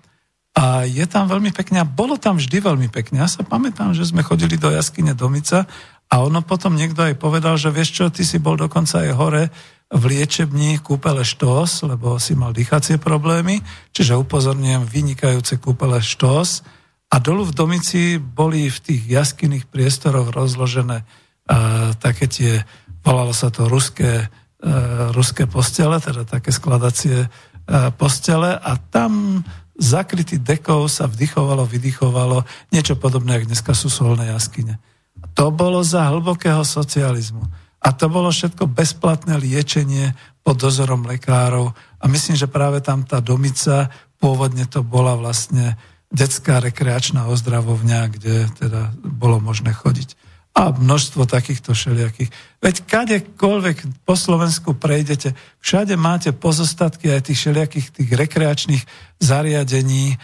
A je tam veľmi pekne, a bolo tam vždy veľmi pekne. Ja sa pamätám, že sme chodili do jaskyne Domica a ono potom niekto aj povedal, že vieš čo, ty si bol dokonca aj hore v liečební kúpele Štós, lebo si mal dýchacie problémy, čiže upozorňujem vynikajúce kúpele Štós. A dolu v Domici boli v tých jaskinných priestoroch rozložené také tie, volalo sa to ruské, e, ruské postele, teda také skladacie e, postele a tam zakrytý dekou sa vdychovalo, vydychovalo, niečo podobné, ako dneska sú solné jaskyne. To bolo za hlbokého socializmu. A to bolo všetko bezplatné liečenie pod dozorom lekárov. A myslím, že práve tam tá domica, pôvodne to bola vlastne detská rekreačná ozdravovňa, kde teda bolo možné chodiť a množstvo takýchto všelijakých. Veď kadekoľvek po Slovensku prejdete, všade máte pozostatky aj tých všelijakých tých rekreačných zariadení. E,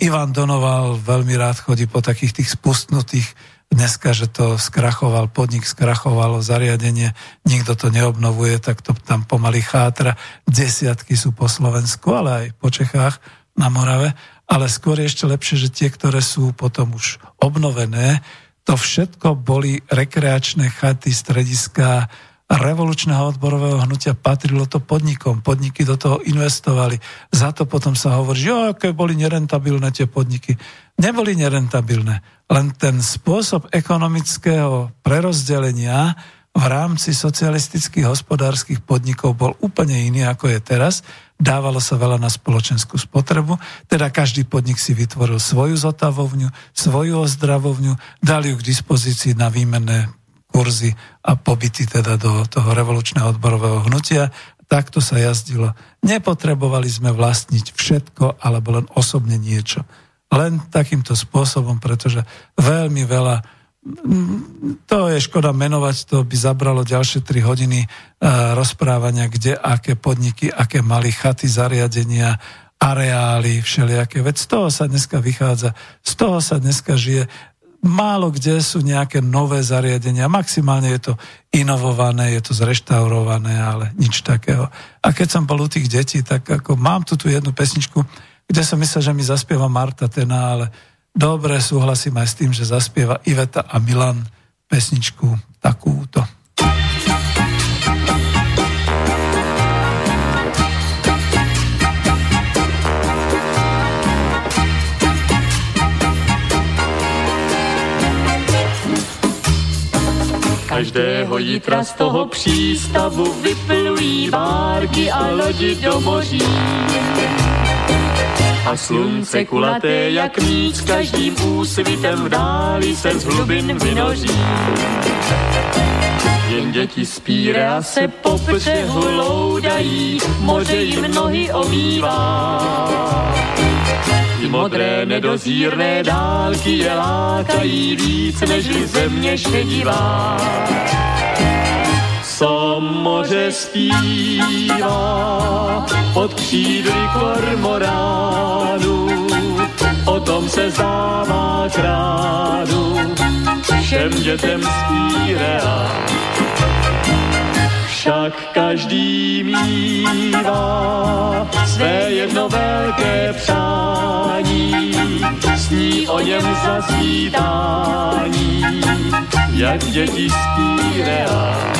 Ivan Donoval veľmi rád chodí po takých tých spustnutých dneska, že to skrachoval, podnik skrachovalo zariadenie, nikto to neobnovuje, tak to tam pomaly chátra. Desiatky sú po Slovensku, ale aj po Čechách na Morave, ale skôr je ešte lepšie, že tie, ktoré sú potom už obnovené, to všetko boli rekreačné chaty, strediska revolučného odborového hnutia patrilo to podnikom. Podniky do toho investovali. Za to potom sa hovorí, že jo, aké boli nerentabilné tie podniky. Neboli nerentabilné. Len ten spôsob ekonomického prerozdelenia v rámci socialistických hospodárskych podnikov bol úplne iný, ako je teraz. Dávalo sa veľa na spoločenskú spotrebu, teda každý podnik si vytvoril svoju zotavovňu, svoju ozdravovňu, dali ju k dispozícii na výmenné kurzy a pobyty teda do toho revolučného odborového hnutia. Takto sa jazdilo. Nepotrebovali sme vlastniť všetko alebo len osobne niečo. Len takýmto spôsobom, pretože veľmi veľa to je škoda menovať, to by zabralo ďalšie 3 hodiny uh, rozprávania, kde aké podniky, aké mali chaty, zariadenia, areály, všelijaké. Veď z toho sa dneska vychádza, z toho sa dneska žije. málo kde sú nejaké nové zariadenia. Maximálne je to inovované, je to zreštaurované, ale nič takého. A keď som bol u tých detí, tak ako mám tu tú jednu pesničku, kde som myslel, že mi zaspieva Marta Tena, ale dobre súhlasím aj s tým, že zaspieva Iveta a Milan pesničku takúto. Každého jitra z toho přístavu vyplují várky a lodi do moří. A slunce kulaté jak míč každým úsvitem v dáli se z hlubin vynoří. Jen děti spíre a se po břehu loudají, moře jim nohy omývá. Ty modré nedozírné dálky je lákají víc, než země šedivá. Co moře zpívá pod křídly kormoránu, o tom se zdává kránu všem dětem zpírá. Však každý mívá své jedno velké přání, sní o něm zasvítání, jak děti spírá.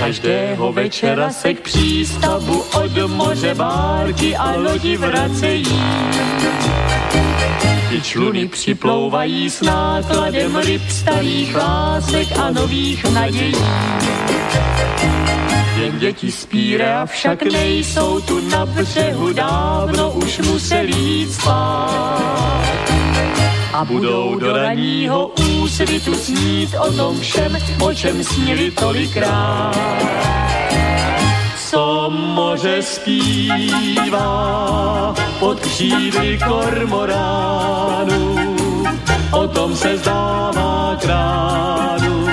Každého večera se k přístavu od moře bárky a lodi vracejí. I čluny připlouvají s nákladem ryb starých lásek a nových nadějí. Jen děti spíre a však nejsou tu na břehu, dávno už museli jít spát. A budou do raního úsvitu snít o tom všem, o čem snili tolikrát co moře zpívá pod křídly kormoránu. O tom se zdává kránu,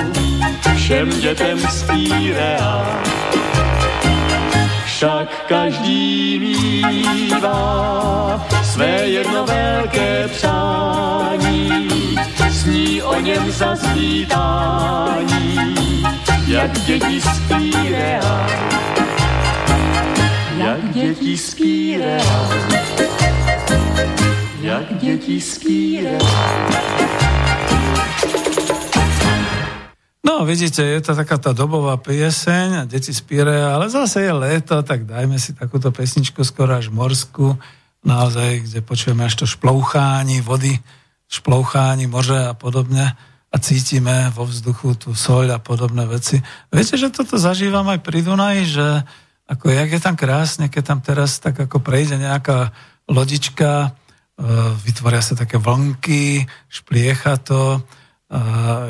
všem dětem zpívá. Však každý mívá své jedno velké přání, sní o něm zasvítání, jak děti zpívá jak děti spíre, jak děti spíre. No, vidíte, je to taká tá dobová pieseň a deti spíre, ale zase je leto, tak dajme si takúto pesničku skoro až morsku, naozaj, kde počujeme až to šplouchání vody, šplouchání moře a podobne a cítime vo vzduchu tú soľ a podobné veci. Viete, že toto zažívam aj pri Dunaji, že ako jak je tam krásne, keď tam teraz tak ako prejde nejaká lodička, e, vytvoria sa také vlnky, špliecha to,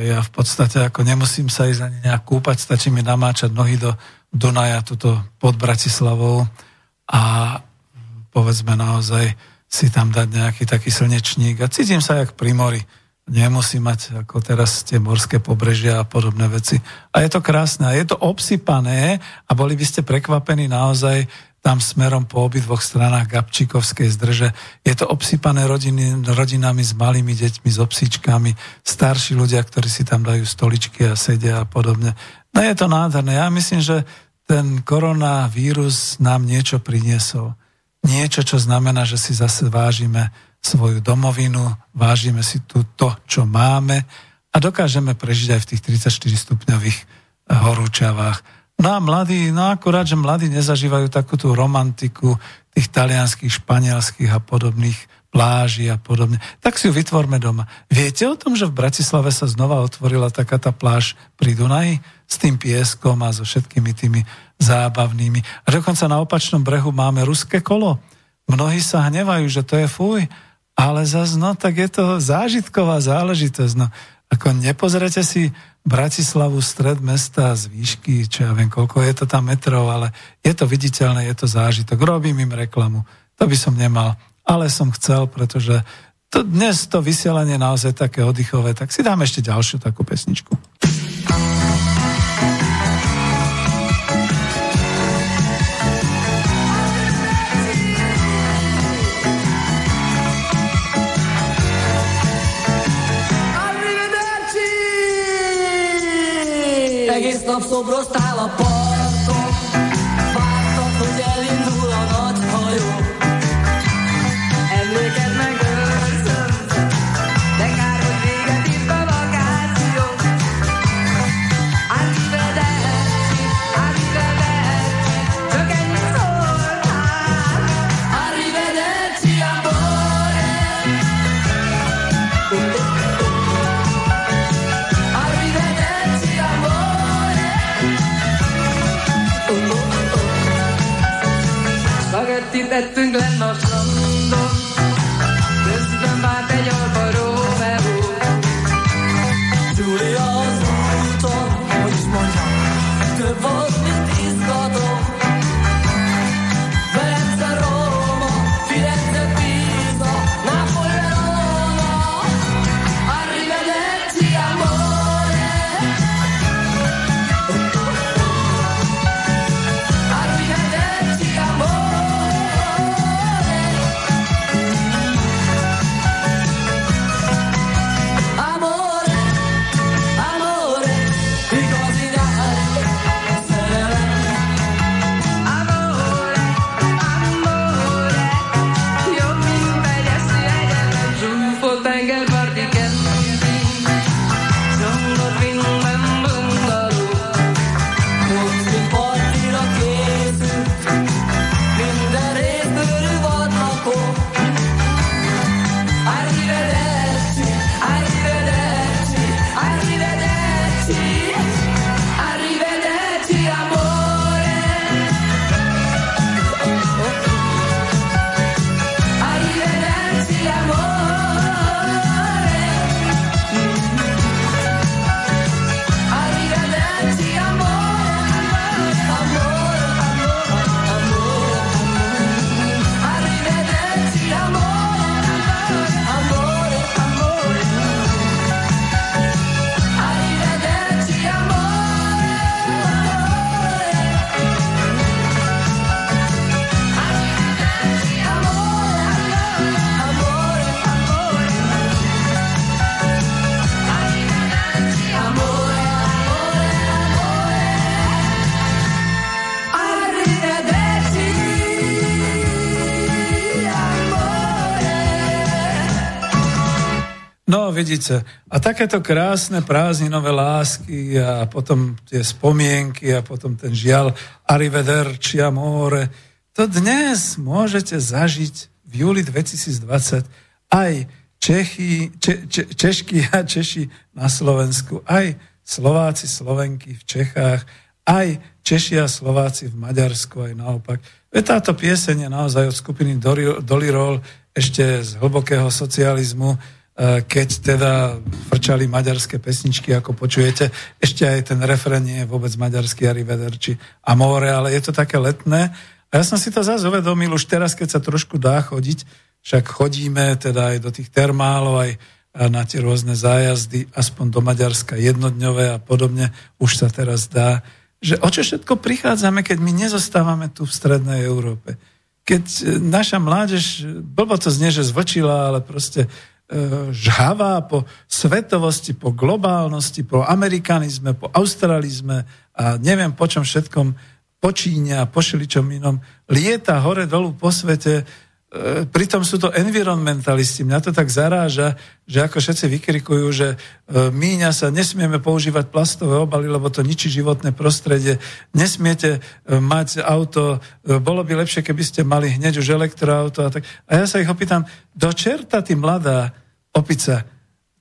ja v podstate ako nemusím sa ísť ani nejak kúpať, stačí mi namáčať nohy do Dunaja, tuto pod Bratislavou a povedzme naozaj si tam dať nejaký taký slnečník a cítim sa jak pri mori nemusí mať ako teraz tie morské pobrežia a podobné veci. A je to krásne a je to obsypané a boli by ste prekvapení naozaj tam smerom po obidvoch stranách Gabčíkovskej zdrže. Je to obsypané rodiny, rodinami s malými deťmi, s obsičkami, starší ľudia, ktorí si tam dajú stoličky a sedia a podobne. No je to nádherné. Ja myslím, že ten koronavírus nám niečo priniesol. Niečo, čo znamená, že si zase vážime svoju domovinu, vážime si tu to, čo máme a dokážeme prežiť aj v tých 34 stupňových horúčavách. No a mladí, no akurát, že mladí nezažívajú takú tú romantiku tých talianských, španielských a podobných pláži a podobne. Tak si ju vytvorme doma. Viete o tom, že v Bratislave sa znova otvorila taká tá pláž pri Dunaji s tým pieskom a so všetkými tými zábavnými. A dokonca na opačnom brehu máme ruské kolo. Mnohí sa hnevajú, že to je fuj, ale zase, no tak je to zážitková záležitosť. No, ako nepozrete si Bratislavu stred mesta z výšky, čo ja viem, koľko je to tam metrov, ale je to viditeľné, je to zážitok. Robím im reklamu. To by som nemal, ale som chcel, pretože to, dnes to vysielanie naozaj také oddychové, tak si dám ešte ďalšiu takú pesničku. Nevesta v sobru stála pol vidíte. A takéto krásne prázdninové lásky a potom tie spomienky a potom ten žial Arrivederci amore, to dnes môžete zažiť v júli 2020 aj Čechy, če, če, Češky a Češi na Slovensku, aj Slováci, Slovenky v Čechách, aj Češi a Slováci v Maďarsku, aj naopak. Veď táto pieseň je naozaj od skupiny Dolirol ešte z hlbokého socializmu, keď teda frčali maďarské pesničky, ako počujete. Ešte aj ten refren nie je vôbec maďarský Arrivederci Amore, ale je to také letné. A ja som si to zase uvedomil už teraz, keď sa trošku dá chodiť, však chodíme teda aj do tých termálov, aj na tie rôzne zájazdy, aspoň do Maďarska jednodňové a podobne, už sa teraz dá, že o čo všetko prichádzame, keď my nezostávame tu v strednej Európe. Keď e, naša mládež, blbo to znie, že zvlčila, ale proste e, žhavá po svetovosti, po globálnosti, po amerikanizme, po australizme a neviem po čom všetkom, po Číne a po šeličom inom, lieta hore dolu po svete, pritom sú to environmentalisti. Mňa to tak zaráža, že ako všetci vykrikujú, že e, míňa sa, nesmieme používať plastové obaly, lebo to ničí životné prostredie, nesmiete e, mať auto, e, bolo by lepšie, keby ste mali hneď už elektroauto. A, tak. a ja sa ich opýtam, do čerta ty mladá opica,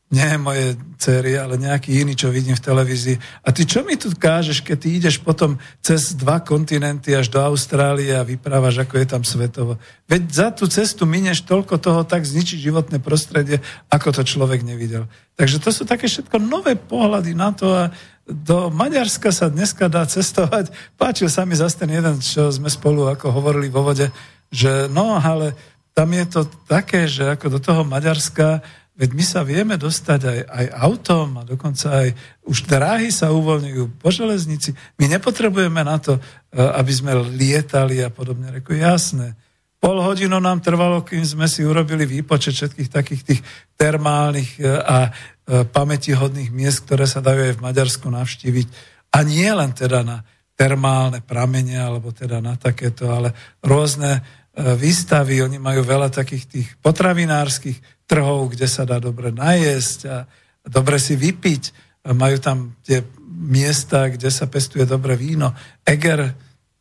nie moje céry, ale nejaký iný, čo vidím v televízii. A ty čo mi tu kážeš, keď ty ideš potom cez dva kontinenty až do Austrálie a vyprávaš, ako je tam svetovo. Veď za tú cestu minieš toľko toho, tak zničí životné prostredie, ako to človek nevidel. Takže to sú také všetko nové pohľady na to a do Maďarska sa dneska dá cestovať. Páčil sa mi zase ten jeden, čo sme spolu ako hovorili vo vode, že no, ale tam je to také, že ako do toho Maďarska Veď my sa vieme dostať aj, aj autom a dokonca aj už dráhy sa uvoľňujú po železnici. My nepotrebujeme na to, aby sme lietali a podobne. Reku, jasné. Pol hodinu nám trvalo, kým sme si urobili výpočet všetkých takých tých termálnych a pamätihodných miest, ktoré sa dajú aj v Maďarsku navštíviť. A nie len teda na termálne pramene, alebo teda na takéto, ale rôzne e, výstavy, oni majú veľa takých tých potravinárskych trhov, kde sa dá dobre najesť a dobre si vypiť. A majú tam tie miesta, kde sa pestuje dobre víno. Eger,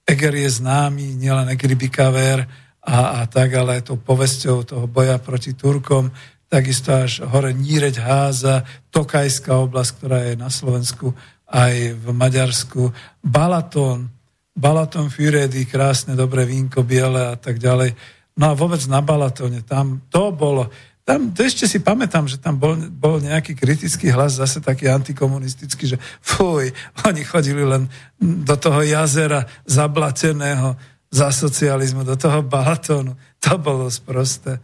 Eger je známy, nielen Egribikaver a, a tak, ale aj tou povesťou toho boja proti Turkom, takisto až hore Níreď Háza, Tokajská oblasť, ktorá je na Slovensku, aj v Maďarsku, Balaton, Balaton Füredy, krásne, dobré vínko, biele a tak ďalej. No a vôbec na Balatone, tam to bolo, tam to ešte si pamätám, že tam bol, bol nejaký kritický hlas, zase taký antikomunistický, že fuj, oni chodili len do toho jazera zablateného za socializmu, do toho Balatónu. To bolo sprosté.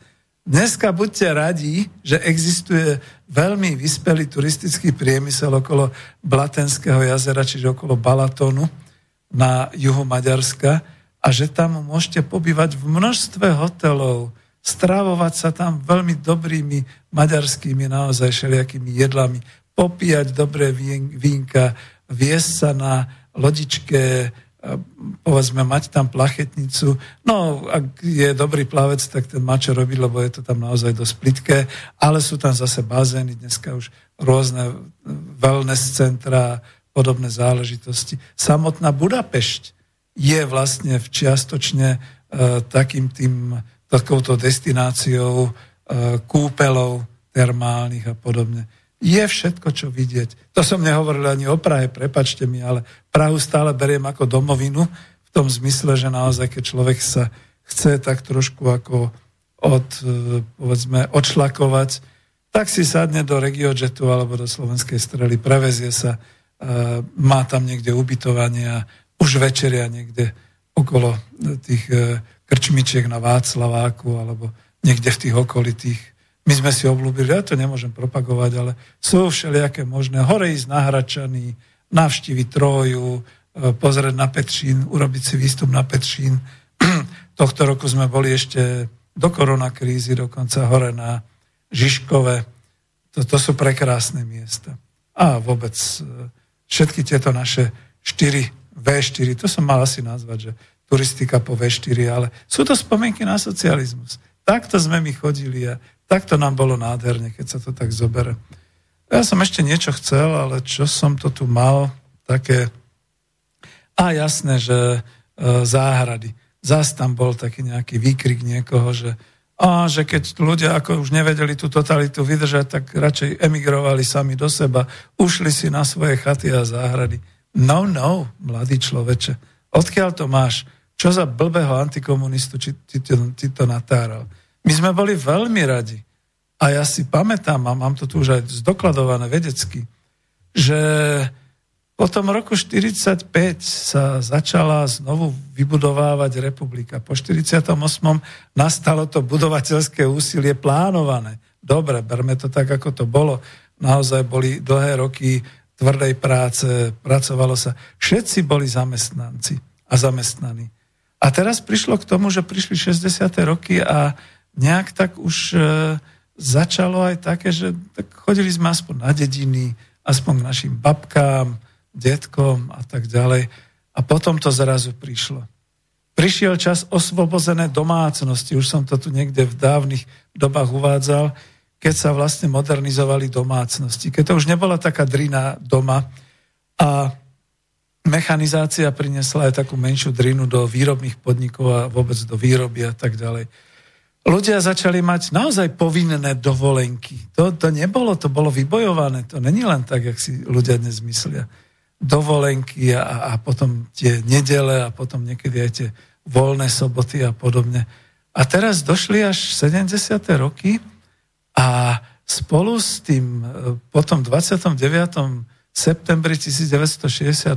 Dneska buďte radi, že existuje veľmi vyspelý turistický priemysel okolo Blatenského jazera, čiže okolo Balatonu na juhu Maďarska a že tam môžete pobývať v množstve hotelov, stravovať sa tam veľmi dobrými maďarskými naozaj všelijakými jedlami, popíjať dobré vínka, viesť sa na lodičke povedzme, mať tam plachetnicu. No, ak je dobrý plavec, tak ten má čo robiť, lebo je to tam naozaj dosť plitké, ale sú tam zase bazény, dneska už rôzne wellness centra, podobné záležitosti. Samotná Budapešť je vlastne v čiastočne e, takým tým, takouto destináciou e, kúpelov termálnych a podobne je všetko, čo vidieť. To som nehovoril ani o Prahe, prepačte mi, ale Prahu stále beriem ako domovinu v tom zmysle, že naozaj, keď človek sa chce tak trošku ako od, e, povedzme, odšlakovať, tak si sadne do regiojetu alebo do slovenskej strely, prevezie sa, má tam niekde ubytovanie a už večeria niekde okolo tých e, krčmičiek na Václaváku alebo niekde v tých okolitých my sme si obľúbili, ja to nemôžem propagovať, ale sú všelijaké možné. Hore ísť na Hračany, navštíviť Troju, e, pozrieť na Petřín, urobiť si výstup na Petřín. (clears throat) Tohto roku sme boli ešte do koronakrízy, dokonca hore na Žižkove. To, sú prekrásne miesta. A vôbec e, všetky tieto naše 4 V4, to som mal asi nazvať, že turistika po V4, ale sú to spomienky na socializmus. Takto sme my chodili a tak to nám bolo nádherne, keď sa to tak zobere. Ja som ešte niečo chcel, ale čo som to tu mal, také... A jasné, že e, záhrady. Zas tam bol taký nejaký výkrik niekoho, že, a, že keď ľudia ako už nevedeli tú totalitu vydržať, tak radšej emigrovali sami do seba, ušli si na svoje chaty a záhrady. No, no, mladý človeče, odkiaľ to máš? Čo za blbého antikomunistu ti, ti, ti to natáral? My sme boli veľmi radi. A ja si pamätám, a mám to tu už aj zdokladované vedecky, že po tom roku 45 sa začala znovu vybudovávať republika. Po 48. nastalo to budovateľské úsilie plánované. Dobre, berme to tak, ako to bolo. Naozaj boli dlhé roky tvrdej práce, pracovalo sa. Všetci boli zamestnanci a zamestnaní. A teraz prišlo k tomu, že prišli 60. roky a nejak tak už e, začalo aj také, že tak chodili sme aspoň na dediny, aspoň k našim babkám, detkom a tak ďalej. A potom to zrazu prišlo. Prišiel čas osvobozené domácnosti, už som to tu niekde v dávnych dobách uvádzal, keď sa vlastne modernizovali domácnosti. Keď to už nebola taká drina doma a mechanizácia priniesla aj takú menšiu drinu do výrobných podnikov a vôbec do výroby a tak ďalej ľudia začali mať naozaj povinné dovolenky. To, to nebolo, to bolo vybojované. To není len tak, jak si ľudia dnes myslia. Dovolenky a, a potom tie nedele a potom niekedy aj tie voľné soboty a podobne. A teraz došli až 70. roky a spolu s tým e, potom 29. septembri 1968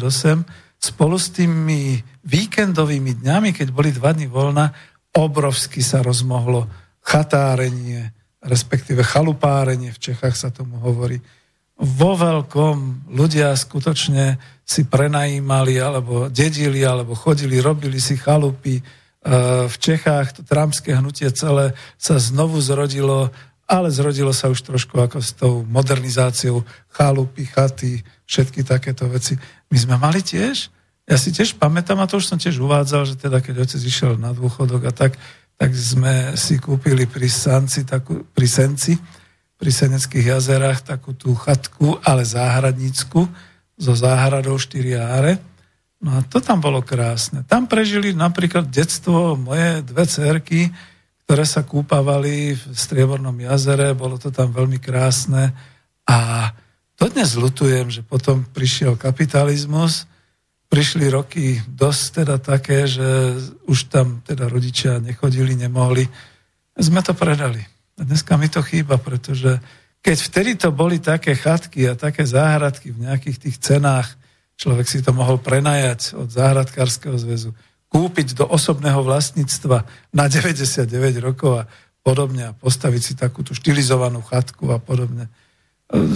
spolu s tými víkendovými dňami, keď boli dva dny voľna, obrovsky sa rozmohlo chatárenie, respektíve chalupárenie, v Čechách sa tomu hovorí. Vo veľkom ľudia skutočne si prenajímali, alebo dedili, alebo chodili, robili si chalupy. E, v Čechách to tramské hnutie celé sa znovu zrodilo ale zrodilo sa už trošku ako s tou modernizáciou chalupy, chaty, všetky takéto veci. My sme mali tiež, ja si tiež pamätám, a to už som tiež uvádzal, že teda keď otec išiel na dôchodok a tak, tak sme si kúpili pri Sanci, takú, pri Senci, pri Seneckých jazerách takú tú chatku, ale záhradnícku, so záhradou 4 áre. No a to tam bolo krásne. Tam prežili napríklad detstvo moje dve cerky, ktoré sa kúpavali v Striebornom jazere, bolo to tam veľmi krásne a dodnes lutujem, že potom prišiel kapitalizmus, prišli roky dosť teda také, že už tam teda rodičia nechodili, nemohli. Sme to predali. Dneska mi to chýba, pretože keď vtedy to boli také chatky a také záhradky v nejakých tých cenách, človek si to mohol prenajať od záhradkárskeho zväzu, kúpiť do osobného vlastníctva na 99 rokov a podobne a postaviť si takúto štilizovanú chatku a podobne.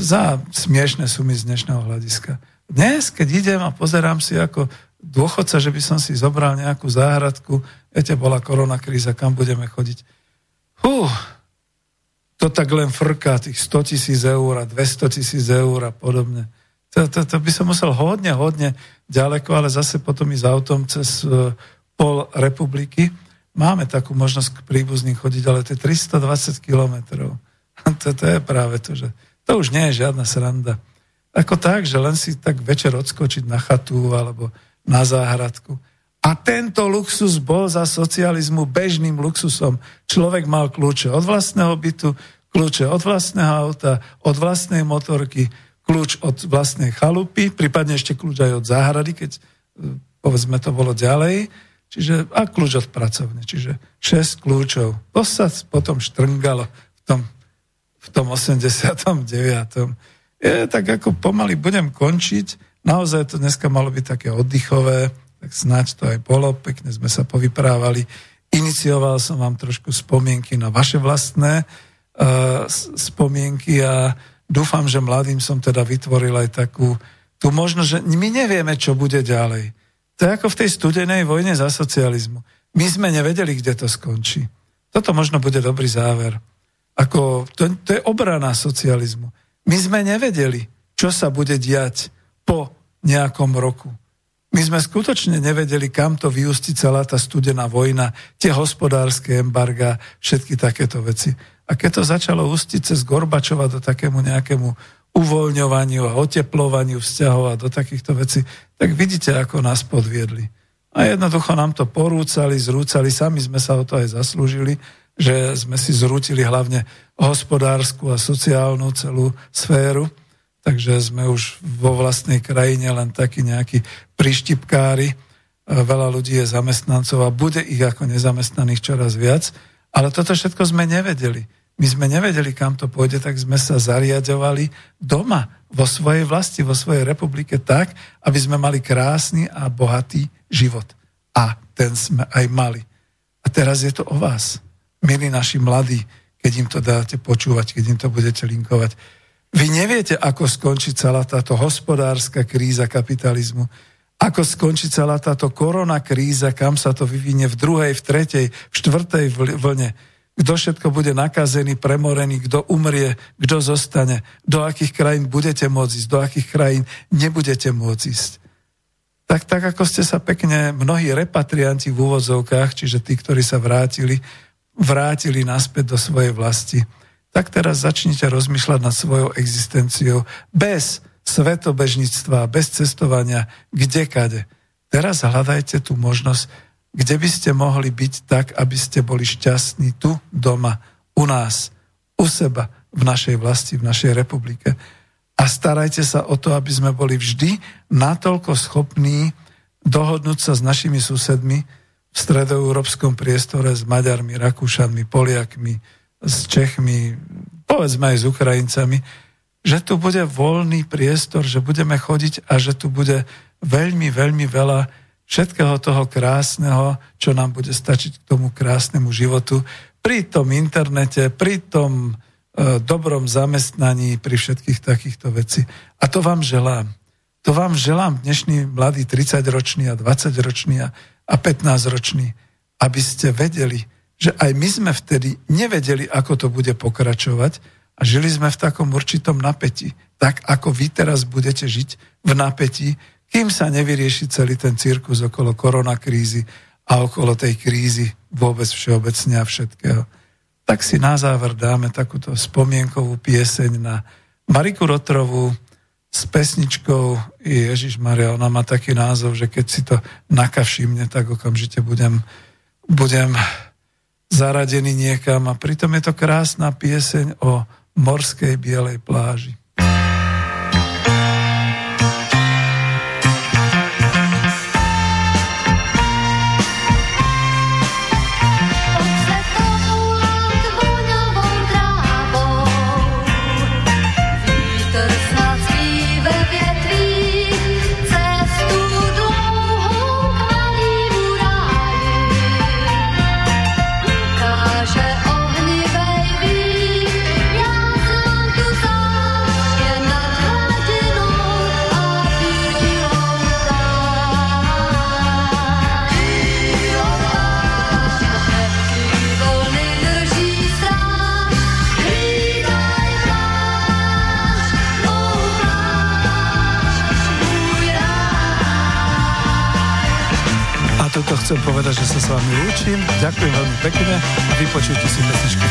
Za smiešne sumy z dnešného hľadiska. Dnes, keď idem a pozerám si ako dôchodca, že by som si zobral nejakú záhradku, viete, bola korona kríza, kam budeme chodiť. Hú, to tak len frká tých 100 tisíc eur a 200 tisíc eur a podobne. To, to, to by som musel hodne, hodne ďaleko, ale zase potom ísť autom cez e, pol republiky. Máme takú možnosť k príbuzným chodiť, ale to je 320 kilometrov. (laughs) To, to je práve to, že to už nie je žiadna sranda. Ako tak, že len si tak večer odskočiť na chatu alebo na záhradku. A tento luxus bol za socializmu bežným luxusom. Človek mal kľúče od vlastného bytu, kľúče od vlastného auta, od vlastnej motorky, kľúč od vlastnej chalupy, prípadne ešte kľúč aj od záhrady, keď e, povedzme to bolo ďalej, čiže a kľúč od pracovne, čiže 6 kľúčov. To sa potom štrngalo v tom, v tom 89. Je tak ako pomaly budem končiť, naozaj to dneska malo byť také oddychové, tak snáď to aj bolo, pekne sme sa povyprávali. Inicioval som vám trošku spomienky na vaše vlastné uh, spomienky a dúfam, že mladým som teda vytvoril aj takú tú možnosť, že my nevieme, čo bude ďalej. To je ako v tej studenej vojne za socializmu. My sme nevedeli, kde to skončí. Toto možno bude dobrý záver. Ako, to, to je obrana socializmu. My sme nevedeli, čo sa bude diať po nejakom roku. My sme skutočne nevedeli, kam to vyústi celá tá studená vojna, tie hospodárske embarga, všetky takéto veci. A keď to začalo ústiť cez Gorbačova do takému nejakému uvoľňovaniu a oteplovaniu vzťahov a do takýchto vecí, tak vidíte, ako nás podviedli. A jednoducho nám to porúcali, zrúcali, sami sme sa o to aj zaslúžili, že sme si zrútili hlavne hospodárskú a sociálnu celú sféru, takže sme už vo vlastnej krajine len takí nejakí prištipkári, veľa ľudí je zamestnancov a bude ich ako nezamestnaných čoraz viac, ale toto všetko sme nevedeli. My sme nevedeli, kam to pôjde, tak sme sa zariadovali doma, vo svojej vlasti, vo svojej republike tak, aby sme mali krásny a bohatý život. A ten sme aj mali. A teraz je to o vás, milí naši mladí, keď im to dáte počúvať, keď im to budete linkovať. Vy neviete, ako skončí celá táto hospodárska kríza kapitalizmu, ako skončí celá táto korona kríza, kam sa to vyvinie v druhej, v tretej, v štvrtej vlne? Kto všetko bude nakazený, premorený, kto umrie, kto zostane, do akých krajín budete môcť ísť, do akých krajín nebudete môcť ísť. Tak, tak ako ste sa pekne, mnohí repatrianti v úvozovkách, čiže tí, ktorí sa vrátili, vrátili naspäť do svojej vlasti, tak teraz začnite rozmýšľať nad svojou existenciou bez svetobežníctva, bez cestovania, kdekade. Teraz hľadajte tú možnosť kde by ste mohli byť tak, aby ste boli šťastní tu, doma, u nás, u seba, v našej vlasti, v našej republike. A starajte sa o to, aby sme boli vždy natoľko schopní dohodnúť sa s našimi susedmi v stredoeurópskom priestore s Maďarmi, Rakúšanmi, Poliakmi, s Čechmi, povedzme aj s Ukrajincami, že tu bude voľný priestor, že budeme chodiť a že tu bude veľmi, veľmi veľa všetkého toho krásneho, čo nám bude stačiť k tomu krásnemu životu, pri tom internete, pri tom e, dobrom zamestnaní, pri všetkých takýchto veci. A to vám želám. To vám želám dnešný mladý 30-ročný a 20-ročný a 15-ročný, aby ste vedeli, že aj my sme vtedy nevedeli, ako to bude pokračovať a žili sme v takom určitom napätí. Tak ako vy teraz budete žiť v napätí, kým sa nevyrieši celý ten cirkus okolo koronakrízy a okolo tej krízy vôbec všeobecne a všetkého. Tak si na záver dáme takúto spomienkovú pieseň na Mariku Rotrovú, s pesničkou Ježiš Maria, ona má taký názov, že keď si to nakavšimne, tak okamžite budem, budem zaradený niekam a pritom je to krásna pieseň o morskej bielej pláži. Chcem povedať, že sa s vami lúčim. Ďakujem veľmi pekne a vypočujte si pesničku.